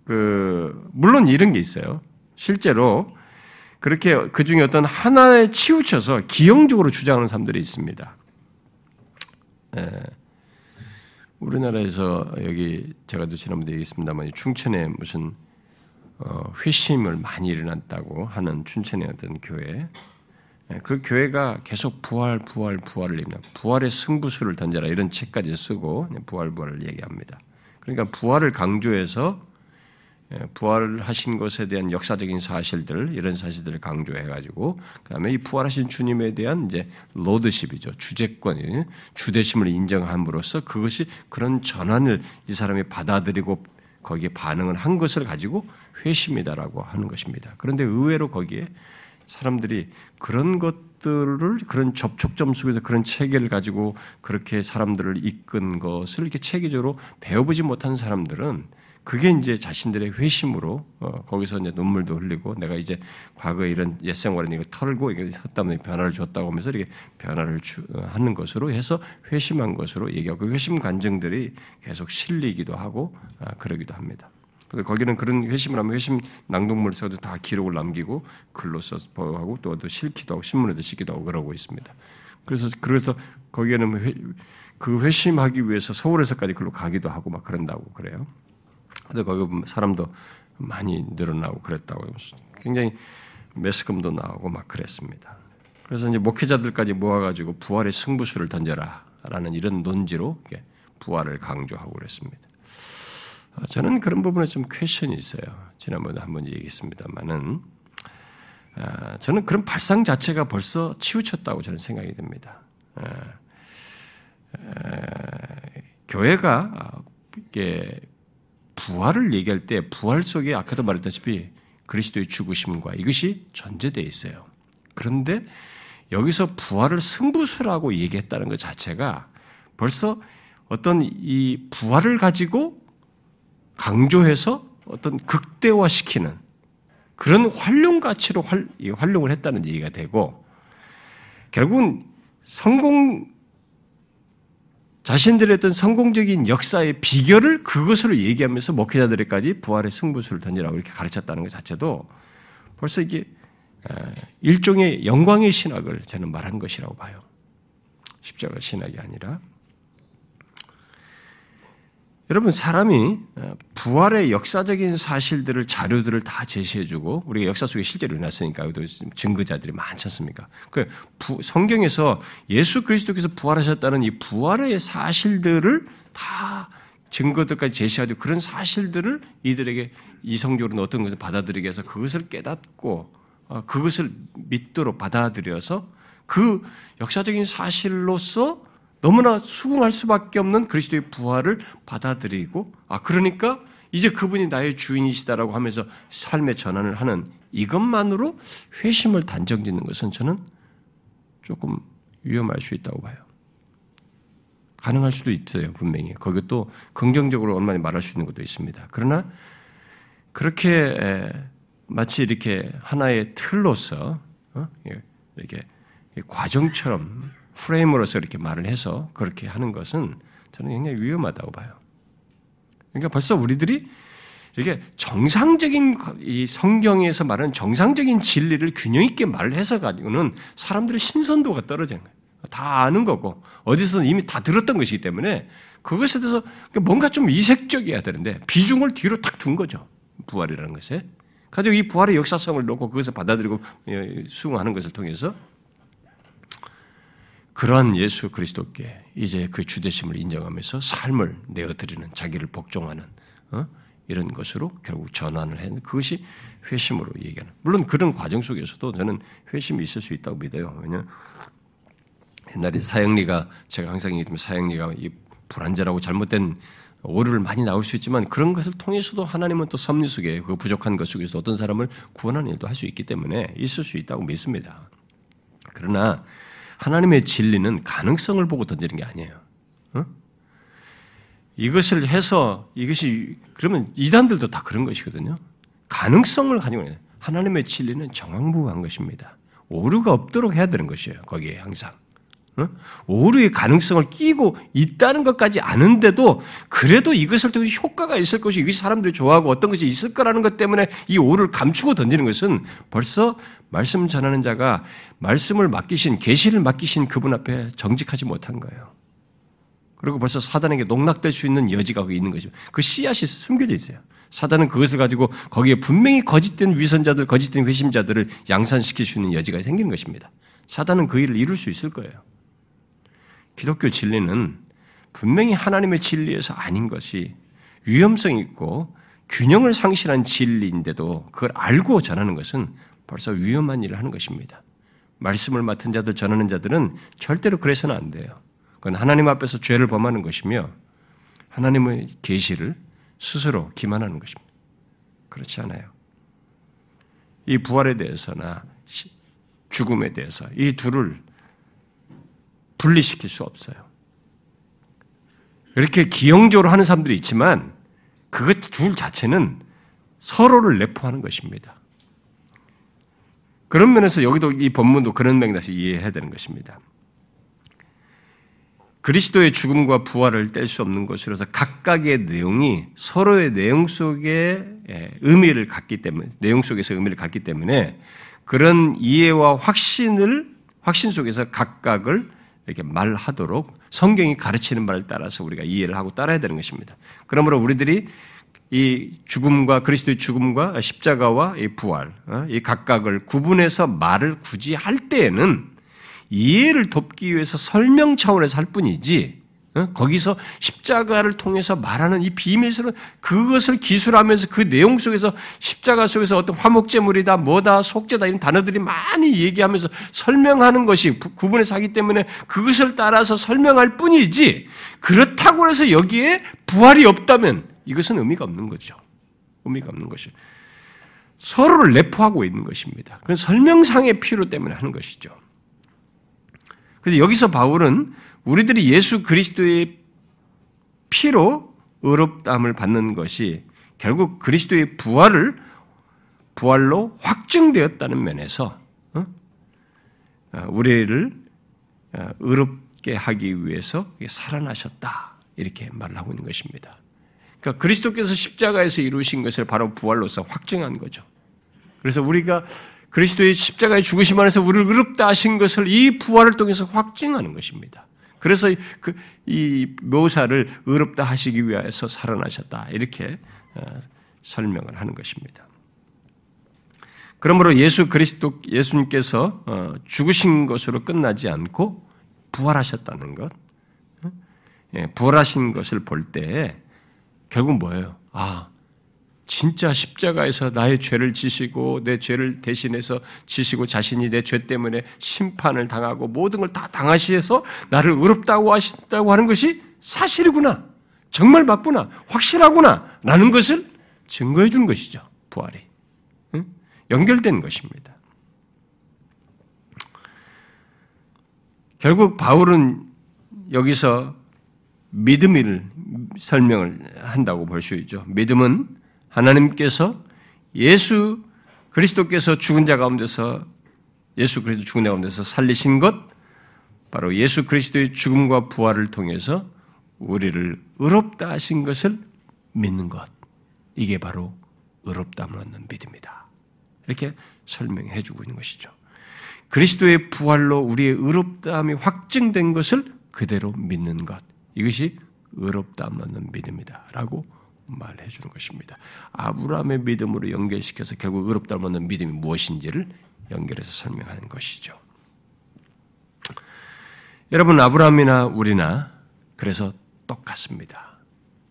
그 물론 이런 게 있어요. 실제로 그렇게 그 중에 어떤 하나에 치우쳐서 기형적으로 주장하는 사람들이 있습니다. 예. 우리나라에서 여기 제가도 지난번에 얘기했습니다만 충천에 무슨 어, 회심을 많이 일어났다고 하는 춘천의 어떤 교회 예, 그 교회가 계속 부활, 부활, 부활을 얘기합니다. 부활의 승부수를 던져라 이런 책까지 쓰고 부활, 부활을 얘기합니다. 그러니까 부활을 강조해서 예, 부활하신 것에 대한 역사적인 사실들 이런 사실들을 강조해 가지고 그다음에 이 부활하신 주님에 대한 이제 로드십이죠 주제권 주대심을 인정함으로써 그것이 그런 전환을 이 사람이 받아들이고 거기에 반응을 한 것을 가지고 회심이다라고 하는 것입니다. 그런데 의외로 거기에 사람들이 그런 것들을 그런 접촉점 속에서 그런 체계를 가지고 그렇게 사람들을 이끈 것을 이렇게 체계적으로 배워보지 못한 사람들은 그게 이제 자신들의 회심으로 어, 거기서 이제 눈물도 흘리고 내가 이제 과거에 이런 옛 생활에 이거 털고 이게 섰다면 변화를 줬다고 하면서 이렇게 변화를 주, 어, 하는 것으로 해서 회심한 것으로 얘기하고 그 회심 간증들이 계속 실리기도 하고 아, 그러기도 합니다. 거기는 그런 회심을 하면 회심 낭독물 써도 다 기록을 남기고 글로 써서 하고 또, 또 실기도 하고 신문에도 실기도 하고 그러고 있습니다. 그래서 그래서 거기에는 회, 그 회심하기 위해서 서울에서까지 글로 가기도 하고 막 그런다고 그래요. 근데 거기 사람도 많이 늘어나고 그랬다고 굉장히 매스컴도 나오고 막 그랬습니다. 그래서 이제 목회자들까지 모아가지고 부활의 승부수를 던져라라는 이런 논지로 부활을 강조하고 그랬습니다. 어, 저는 그런 부분에 좀 퀘션이 있어요. 지난번에 한번 얘기했습니다만은 아, 저는 그런 발상 자체가 벌써 치우쳤다고 저는 생각이 듭니다. 아, 아, 교회가 이게 부활을 얘기할 때 부활 속에 아까도 말했다시피 그리스도의 죽으심과 이것이 전제되어 있어요. 그런데 여기서 부활을 승부수라고 얘기했다는 것 자체가 벌써 어떤 이 부활을 가지고 강조해서 어떤 극대화시키는 그런 활용 가치로 활, 활용을 했다는 얘기가 되고 결국은 성공 자신들의 어떤 성공적인 역사의 비결을 그것으로 얘기하면서 목회자들에까지 부활의 승부수를 던지라고 이렇게 가르쳤다는 것 자체도 벌써 이게 일종의 영광의 신학을 저는 말한 것이라고 봐요. 십자가 신학이 아니라 여러분 사람이 어, 부활의 역사적인 사실들을 자료들을 다 제시해주고 우리가 역사 속에 실제로 일어났으니까 또 증거자들이 많지 않습니까? 그 성경에서 예수 그리스도께서 부활하셨다는 이 부활의 사실들을 다 증거들까지 제시하고 그런 사실들을 이들에게 이성적으로 어떤 것을 받아들이게 해서 그것을 깨닫고 어, 그것을 믿도록 받아들여서 그 역사적인 사실로서 너무나 수긍할 수밖에 없는 그리스도의 부활을 받아들이고 아 그러니까 이제 그분이 나의 주인이시다라고 하면서 삶의 전환을 하는 이것만으로 회심을 단정짓는 것은 저는 조금 위험할 수 있다고 봐요. 가능할 수도 있어요, 분명히. 거기 또 긍정적으로 얼마나 말할 수 있는 것도 있습니다. 그러나 그렇게 마치 이렇게 하나의 틀로서 어? 이렇게 과정처럼 프레임으로서 이렇게 말을 해서 그렇게 하는 것은 저는 굉장히 위험하다고 봐요. 그러니까 벌써 우리들이 이렇게 정상적인 이 성경에서 말하는 정상적인 진리를 균형 있게 말을 해서 가지고는 사람들의 신선도가 떨어지는 거예요. 다 아는 거고 어디서 이미 다 들었던 것이기 때문에 그것에 대해서 뭔가 좀 이색적이어야 되는데 비중을 뒤로 탁 둔 거죠. 부활이라는 것에. 가지고 이 부활의 역사성을 놓고 그것을 받아들이고 예, 수긍하는 것을 통해서 그러한 예수 그리스도께 이제 그 주대심을 인정하면서 삶을 내어드리는 자기를 복종하는 어? 이런 것으로 결국 전환을 했는 그것이 회심으로 얘기하는. 물론 그런 과정 속에서도 저는 회심이 있을 수 있다고 믿어요. 왜냐 옛날에 사형리가 제가 항상 얘기했지만 사형리가 이 불안전하고 잘못된 오류를 많이 나올 수 있지만 그런 것을 통해서도 하나님은 또 섭리 속에 그 부족한 것 속에서 어떤 사람을 구원하는 일도 할 수 있기 때문에 있을 수 있다고 믿습니다. 그러나 하나님의 진리는 가능성을 보고 던지는 게 아니에요. 어? 이것을 해서 이것이 그러면 이단들도 다 그런 것이거든요. 가능성을 가지고 하나님의 진리는 정황부한 것입니다. 오류가 없도록 해야 되는 것이에요. 거기에 항상. 오류의 가능성을 끼고 있다는 것까지 아는데도 그래도 이것을 통해 효과가 있을 것이 이것이 사람들이 좋아하고 어떤 것이 있을 거라는 것 때문에 이 오류를 감추고 던지는 것은 벌써 말씀 전하는 자가 말씀을 맡기신 계시를 맡기신 그분 앞에 정직하지 못한 거예요. 그리고 벌써 사단에게 농락될 수 있는 여지가 있는 것이죠. 그 씨앗이 숨겨져 있어요. 사단은 그것을 가지고 거기에 분명히 거짓된 위선자들, 거짓된 회심자들을 양산시킬 수 있는 여지가 생기는 것입니다. 사단은 그 일을 이룰 수 있을 거예요. 기독교 진리는 분명히 하나님의 진리에서 아닌 것이 위험성 있고 균형을 상실한 진리인데도 그걸 알고 전하는 것은 벌써 위험한 일을 하는 것입니다. 말씀을 맡은 자들, 전하는 자들은 절대로 그래서는 안 돼요. 그건 하나님 앞에서 죄를 범하는 것이며 하나님의 계시를 스스로 기만하는 것입니다. 그렇지 않아요. 이 부활에 대해서나 죽음에 대해서 이 둘을 분리시킬 수 없어요. 이렇게 기형적으로 하는 사람들이 있지만 그것 둘 자체는 서로를 내포하는 것입니다. 그런 면에서 여기도 이 본문도 그런 맥락에서 이해해야 되는 것입니다. 그리스도의 죽음과 부활을 뗄 수 없는 것으로서 각각의 내용이 서로의 내용 속에 예, 의미를 갖기 때문에 내용 속에서 의미를 갖기 때문에 그런 이해와 확신을 확신 속에서 각각을 이렇게 말하도록 성경이 가르치는 말을 따라서 우리가 이해를 하고 따라야 되는 것입니다. 그러므로 우리들이 이 죽음과 그리스도의 죽음과 십자가와 이 부활, 어, 이 각각을 구분해서 말을 굳이 할 때에는 이해를 돕기 위해서 설명 차원에서 할 뿐이지, 어, 거기서 십자가를 통해서 말하는 이 비밀스러운 그것을 기술하면서 그 내용 속에서 십자가 속에서 어떤 화목제물이다, 뭐다, 속죄다 이런 단어들이 많이 얘기하면서 설명하는 것이 구분해서 하기 때문에 그것을 따라서 설명할 뿐이지 그렇다고 해서 여기에 부활이 없다면 이것은 의미가 없는 거죠. 의미가 없는 것이 서로를 내포하고 있는 것입니다. 그건 설명상의 필요 때문에 하는 것이죠. 그래서 여기서 바울은 우리들이 예수 그리스도의 피로 의롭담을 받는 것이 결국 그리스도의 부활을 부활로 확증되었다는 면에서 어? 어, 우리를 어, 의롭게 하기 위해서 살아나셨다 이렇게 말을 하고 있는 것입니다. 그러니까 그리스도께서 십자가에서 이루신 것을 바로 부활로서 확증한 거죠. 그래서 우리가 그리스도의 십자가의 죽으심 안에서 우리를 의롭다 하신 것을 이 부활을 통해서 확증하는 것입니다. 그래서 그, 이 묘사를 의롭다 하시기 위해서 살아나셨다. 이렇게 어, 설명을 하는 것입니다. 그러므로 예수 그리스도, 예수님께서 어, 죽으신 것으로 끝나지 않고 부활하셨다는 것, 어? 예, 부활하신 것을 볼 때 결국 뭐예요? 아, 진짜 십자가에서 나의 죄를 지시고 내 죄를 대신해서 지시고 자신이 내 죄 때문에 심판을 당하고 모든 걸 다 당하시해서 나를 의롭다고 하신다고 하는 것이 사실이구나. 정말 맞구나. 확실하구나. 라는 것을 증거해 준 것이죠. 부활이. 응? 연결된 것입니다. 결국 바울은 여기서 믿음을 설명을 한다고 볼 수 있죠. 믿음은 하나님께서 예수 그리스도께서 죽은 자 가운데서 예수 그리스도 죽은 자 가운데서 살리신 것 바로 예수 그리스도의 죽음과 부활을 통해서 우리를 의롭다 하신 것을 믿는 것 이게 바로 의롭다함을 얻는 믿음이다. 이렇게 설명해 주고 있는 것이죠. 그리스도의 부활로 우리의 의롭다함이 확증된 것을 그대로 믿는 것 이것이 의롭다함을 얻는 믿음이다라고 말해 주는 것입니다. 아브라함의 믿음으로 연결시켜서 결국 의롭다를 얻는 믿음이 무엇인지를 연결해서 설명하는 것이죠. 여러분 아브라함이나 우리나 그래서 똑같습니다.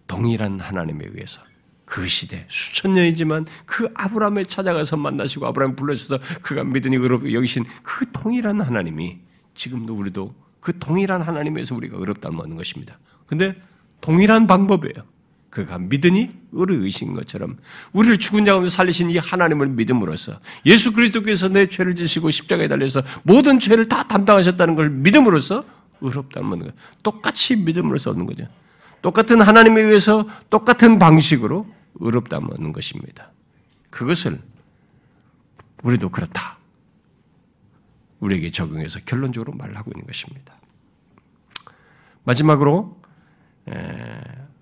동일한 하나님에 의해서 그 시대 수천 년이지만 그 아브라함을 찾아가서 만나시고 아브라함 불러셔서 그가 믿으니 의롭게 여기신 그 동일한 하나님이 지금도 우리도 그 동일한 하나님에서 우리가 의롭다 얻는 것입니다. 근데 동일한 방법이에요. 그가 믿으니 의로의신 것처럼 우리를 죽은 자 가운데 살리신 이 하나님을 믿음으로써 예수 그리스도께서 내 죄를 지시고 십자가에 달려서 모든 죄를 다 담당하셨다는 걸 믿음으로써 의롭다는 거 똑같이 믿음으로써 얻는 거죠. 똑같은 하나님에 의해서 똑같은 방식으로 의롭다면 얻는 것입니다. 그것을 우리도 그렇다. 우리에게 적용해서 결론적으로 말하고 있는 것입니다. 마지막으로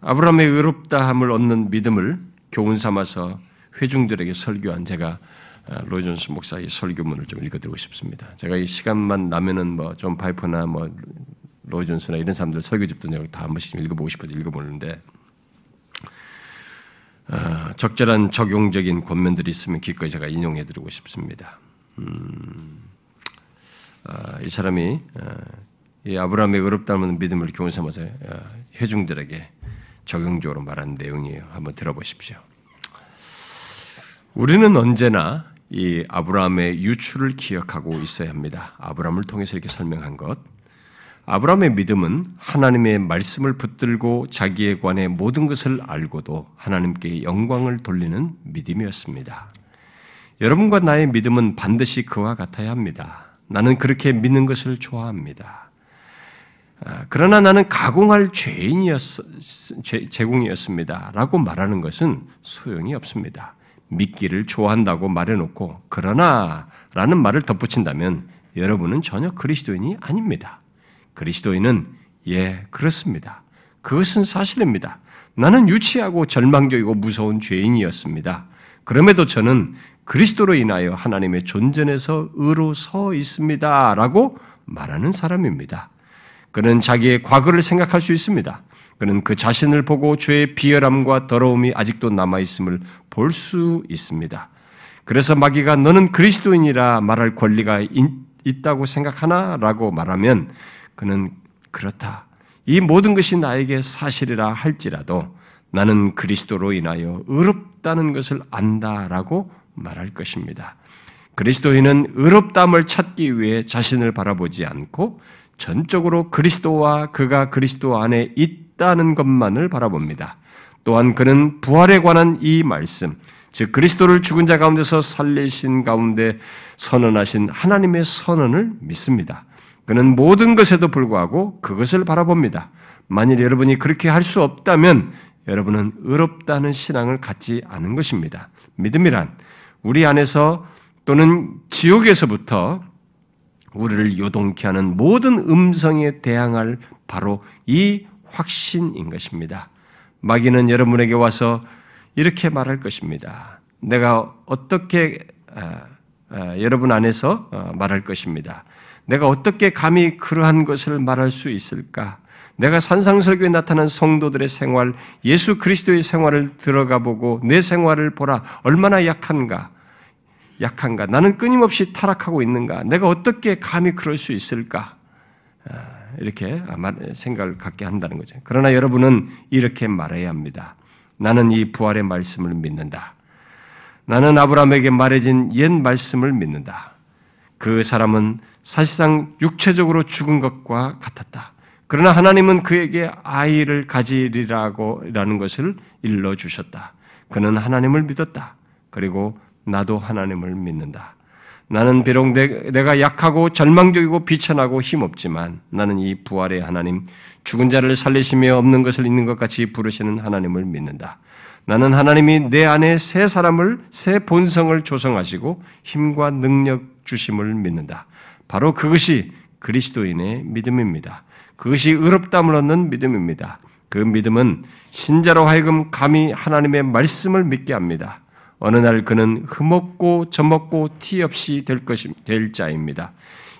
아브라함의 의롭다함을 얻는 믿음을 교훈 삼아서 회중들에게 설교한 제가 아, 로이존스 목사의 설교문을 좀 읽어드리고 싶습니다. 제가 이 시간만 나면은 뭐존 파이퍼나 뭐 로이존스나 이런 사람들 설교 집도 내가 다한 번씩 읽어보고 싶어서 읽어보는데 어, 적절한 적용적인 권면들이 있으면 기꺼이 제가 인용해드리고 싶습니다. 음, 어, 이 사람이 어, 이 아브라함의 의롭다는 믿음을 교훈 삼아서 회중들에게 적용적으로 말한 내용이에요. 한번 들어보십시오. 우리는 언제나 이 아브라함의 유출을 기억하고 있어야 합니다. 아브라함을 통해서 이렇게 설명한 것. 아브라함의 믿음은 하나님의 말씀을 붙들고 자기에 관해 모든 것을 알고도 하나님께 영광을 돌리는 믿음이었습니다. 여러분과 나의 믿음은 반드시 그와 같아야 합니다. 나는 그렇게 믿는 것을 좋아합니다. 아, 그러나 나는 가공할 죄인이었, 제공이었습니다. 라고 말하는 것은 소용이 없습니다. 믿기를 좋아한다고 말해놓고 그러나 라는 말을 덧붙인다면 여러분은 전혀 그리스도인이 아닙니다. 그리스도인은 예, 그렇습니다. 그것은 사실입니다. 나는 유치하고 절망적이고 무서운 죄인이었습니다. 그럼에도 저는 그리스도로 인하여 하나님의 존전에서 의로 서 있습니다. 라고 말하는 사람입니다. 그는 자기의 과거를 생각할 수 있습니다. 그는 그 자신을 보고 죄의 비열함과 더러움이 아직도 남아있음을 볼 수 있습니다. 그래서 마귀가 너는 그리스도인이라 말할 권리가 있다고 생각하나? 라고 말하면 그는 그렇다. 이 모든 것이 나에게 사실이라 할지라도 나는 그리스도로 인하여 의롭다는 것을 안다라고 말할 것입니다. 그리스도인은 의롭담을 찾기 위해 자신을 바라보지 않고 전적으로 그리스도와 그가 그리스도 안에 있다는 것만을 바라봅니다. 또한 그는 부활에 관한 이 말씀, 즉 그리스도를 죽은 자 가운데서 살리신 가운데 선언하신 하나님의 선언을 믿습니다. 그는 모든 것에도 불구하고 그것을 바라봅니다. 만일 여러분이 그렇게 할 수 없다면 여러분은 의롭다는 신앙을 갖지 않은 것입니다. 믿음이란 우리 안에서 또는 지옥에서부터 우리를 요동케 하는 모든 음성에 대항할 바로 이 확신인 것입니다. 마귀는 여러분에게 와서 이렇게 말할 것입니다. 내가 어떻게 아, 아, 여러분 안에서 어, 말할 것입니다. 내가 어떻게 감히 그러한 것을 말할 수 있을까? 내가 산상설교에 나타난 성도들의 생활, 예수 그리스도의 생활을 들어가 보고 내 생활을 보라 얼마나 약한가? 약한가? 나는 끊임없이 타락하고 있는가? 내가 어떻게 감히 그럴 수 있을까? 아, 이렇게 생각을 갖게 한다는 거죠. 그러나 여러분은 이렇게 말해야 합니다. 나는 이 부활의 말씀을 믿는다. 나는 아브라함에게 말해진 옛 말씀을 믿는다. 그 사람은 사실상 육체적으로 죽은 것과 같았다. 그러나 하나님은 그에게 아이를 가지리라고 라는 것을 일러 주셨다. 그는 하나님을 믿었다. 그리고 나도 하나님을 믿는다. 나는 비록 내가 약하고 절망적이고 비천하고 힘없지만 나는 이 부활의 하나님, 죽은 자를 살리시며 없는 것을 있는 것 같이 부르시는 하나님을 믿는다. 나는 하나님이 내 안에 새 사람을, 새 본성을 조성하시고 힘과 능력 주심을 믿는다. 바로 그것이 그리스도인의 믿음입니다. 그것이 의롭담을 얻는 믿음입니다. 그 믿음은 신자로 하여금 감히 하나님의 말씀을 믿게 합니다. 어느 날 그는 흠없고 젖먹고 티 없이 될 것이 될 자입니다.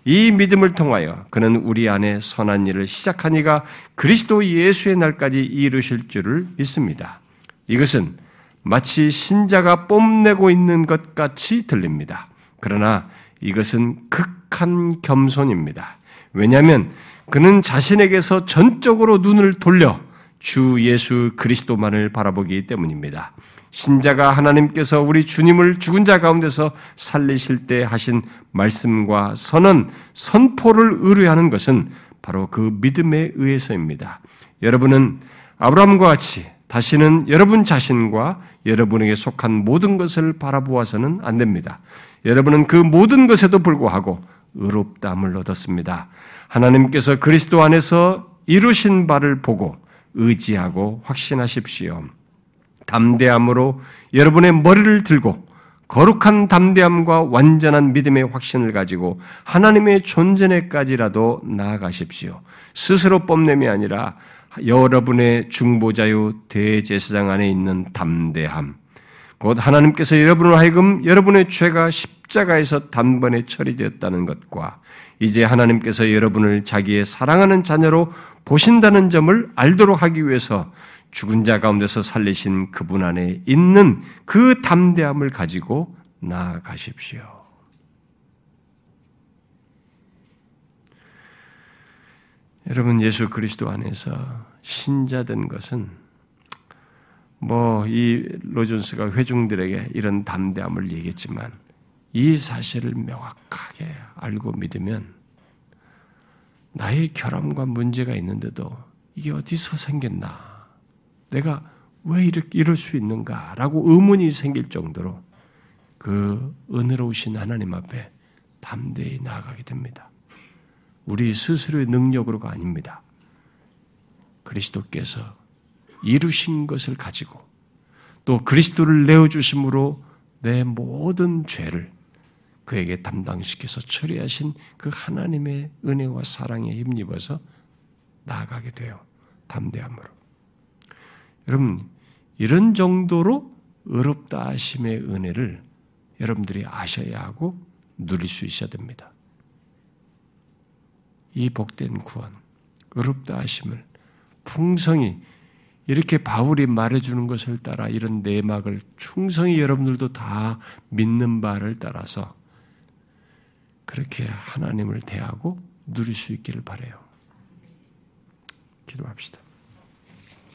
이 믿음을 통하여 그는 우리 안에 선한 일을 시작한 이가 그리스도 예수의 날까지 이루실 줄을 믿습니다. 이것은 마치 신자가 뽐내고 있는 것 같이 들립니다. 그러나 이것은 극한 겸손입니다. 왜냐하면 그는 자신에게서 전적으로 눈을 돌려 주 예수 그리스도만을 바라보기 때문입니다. 신자가 하나님께서 우리 주님을 죽은 자 가운데서 살리실 때 하신 말씀과 선언, 선포를 의뢰하는 것은 바로 그 믿음에 의해서입니다. 여러분은 아브라함과 같이 다시는 여러분 자신과 여러분에게 속한 모든 것을 바라보아서는 안 됩니다. 여러분은 그 모든 것에도 불구하고 의롭다함을 얻었습니다. 하나님께서 그리스도 안에서 이루신 바를 보고 의지하고 확신하십시오. 담대함으로 여러분의 머리를 들고 거룩한 담대함과 완전한 믿음의 확신을 가지고 하나님의 존재에까지라도 나아가십시오. 스스로 뽐냄이 아니라 여러분의 중보자요 대제사장 안에 있는 담대함, 곧 하나님께서 여러분을 하여금 여러분의 죄가 십자가에서 단번에 처리되었다는 것과 이제 하나님께서 여러분을 자기의 사랑하는 자녀로 보신다는 점을 알도록 하기 위해서 죽은 자 가운데서 살리신 그분 안에 있는 그 담대함을 가지고 나아가십시오. 여러분 예수 그리스도 안에서 신자된 것은 뭐 이 로존스가 회중들에게 이런 담대함을 얘기했지만 이 사실을 명확하게 알고 믿으면 나의 결함과 문제가 있는데도 이게 어디서 생겼나? 내가 왜 이렇게 이럴 수 있는가라고 의문이 생길 정도로 그 은혜로우신 하나님 앞에 담대히 나아가게 됩니다. 우리 스스로의 능력으로가 아닙니다. 그리스도께서 이루신 것을 가지고 또 그리스도를 내어주심으로 내 모든 죄를 그에게 담당시켜서 처리하신 그 하나님의 은혜와 사랑에 힘입어서 나아가게 돼요. 담대함으로. 여러분, 이런 정도로 의롭다 하심의 은혜를 여러분들이 아셔야 하고 누릴 수 있어야 됩니다. 이 복된 구원, 의롭다 하심을 풍성히 이렇게 바울이 말해주는 것을 따라 이런 내막을 충성히 여러분들도 다 믿는 바를 따라서 그렇게 하나님을 대하고 누릴 수 있기를 바래요. 기도합시다.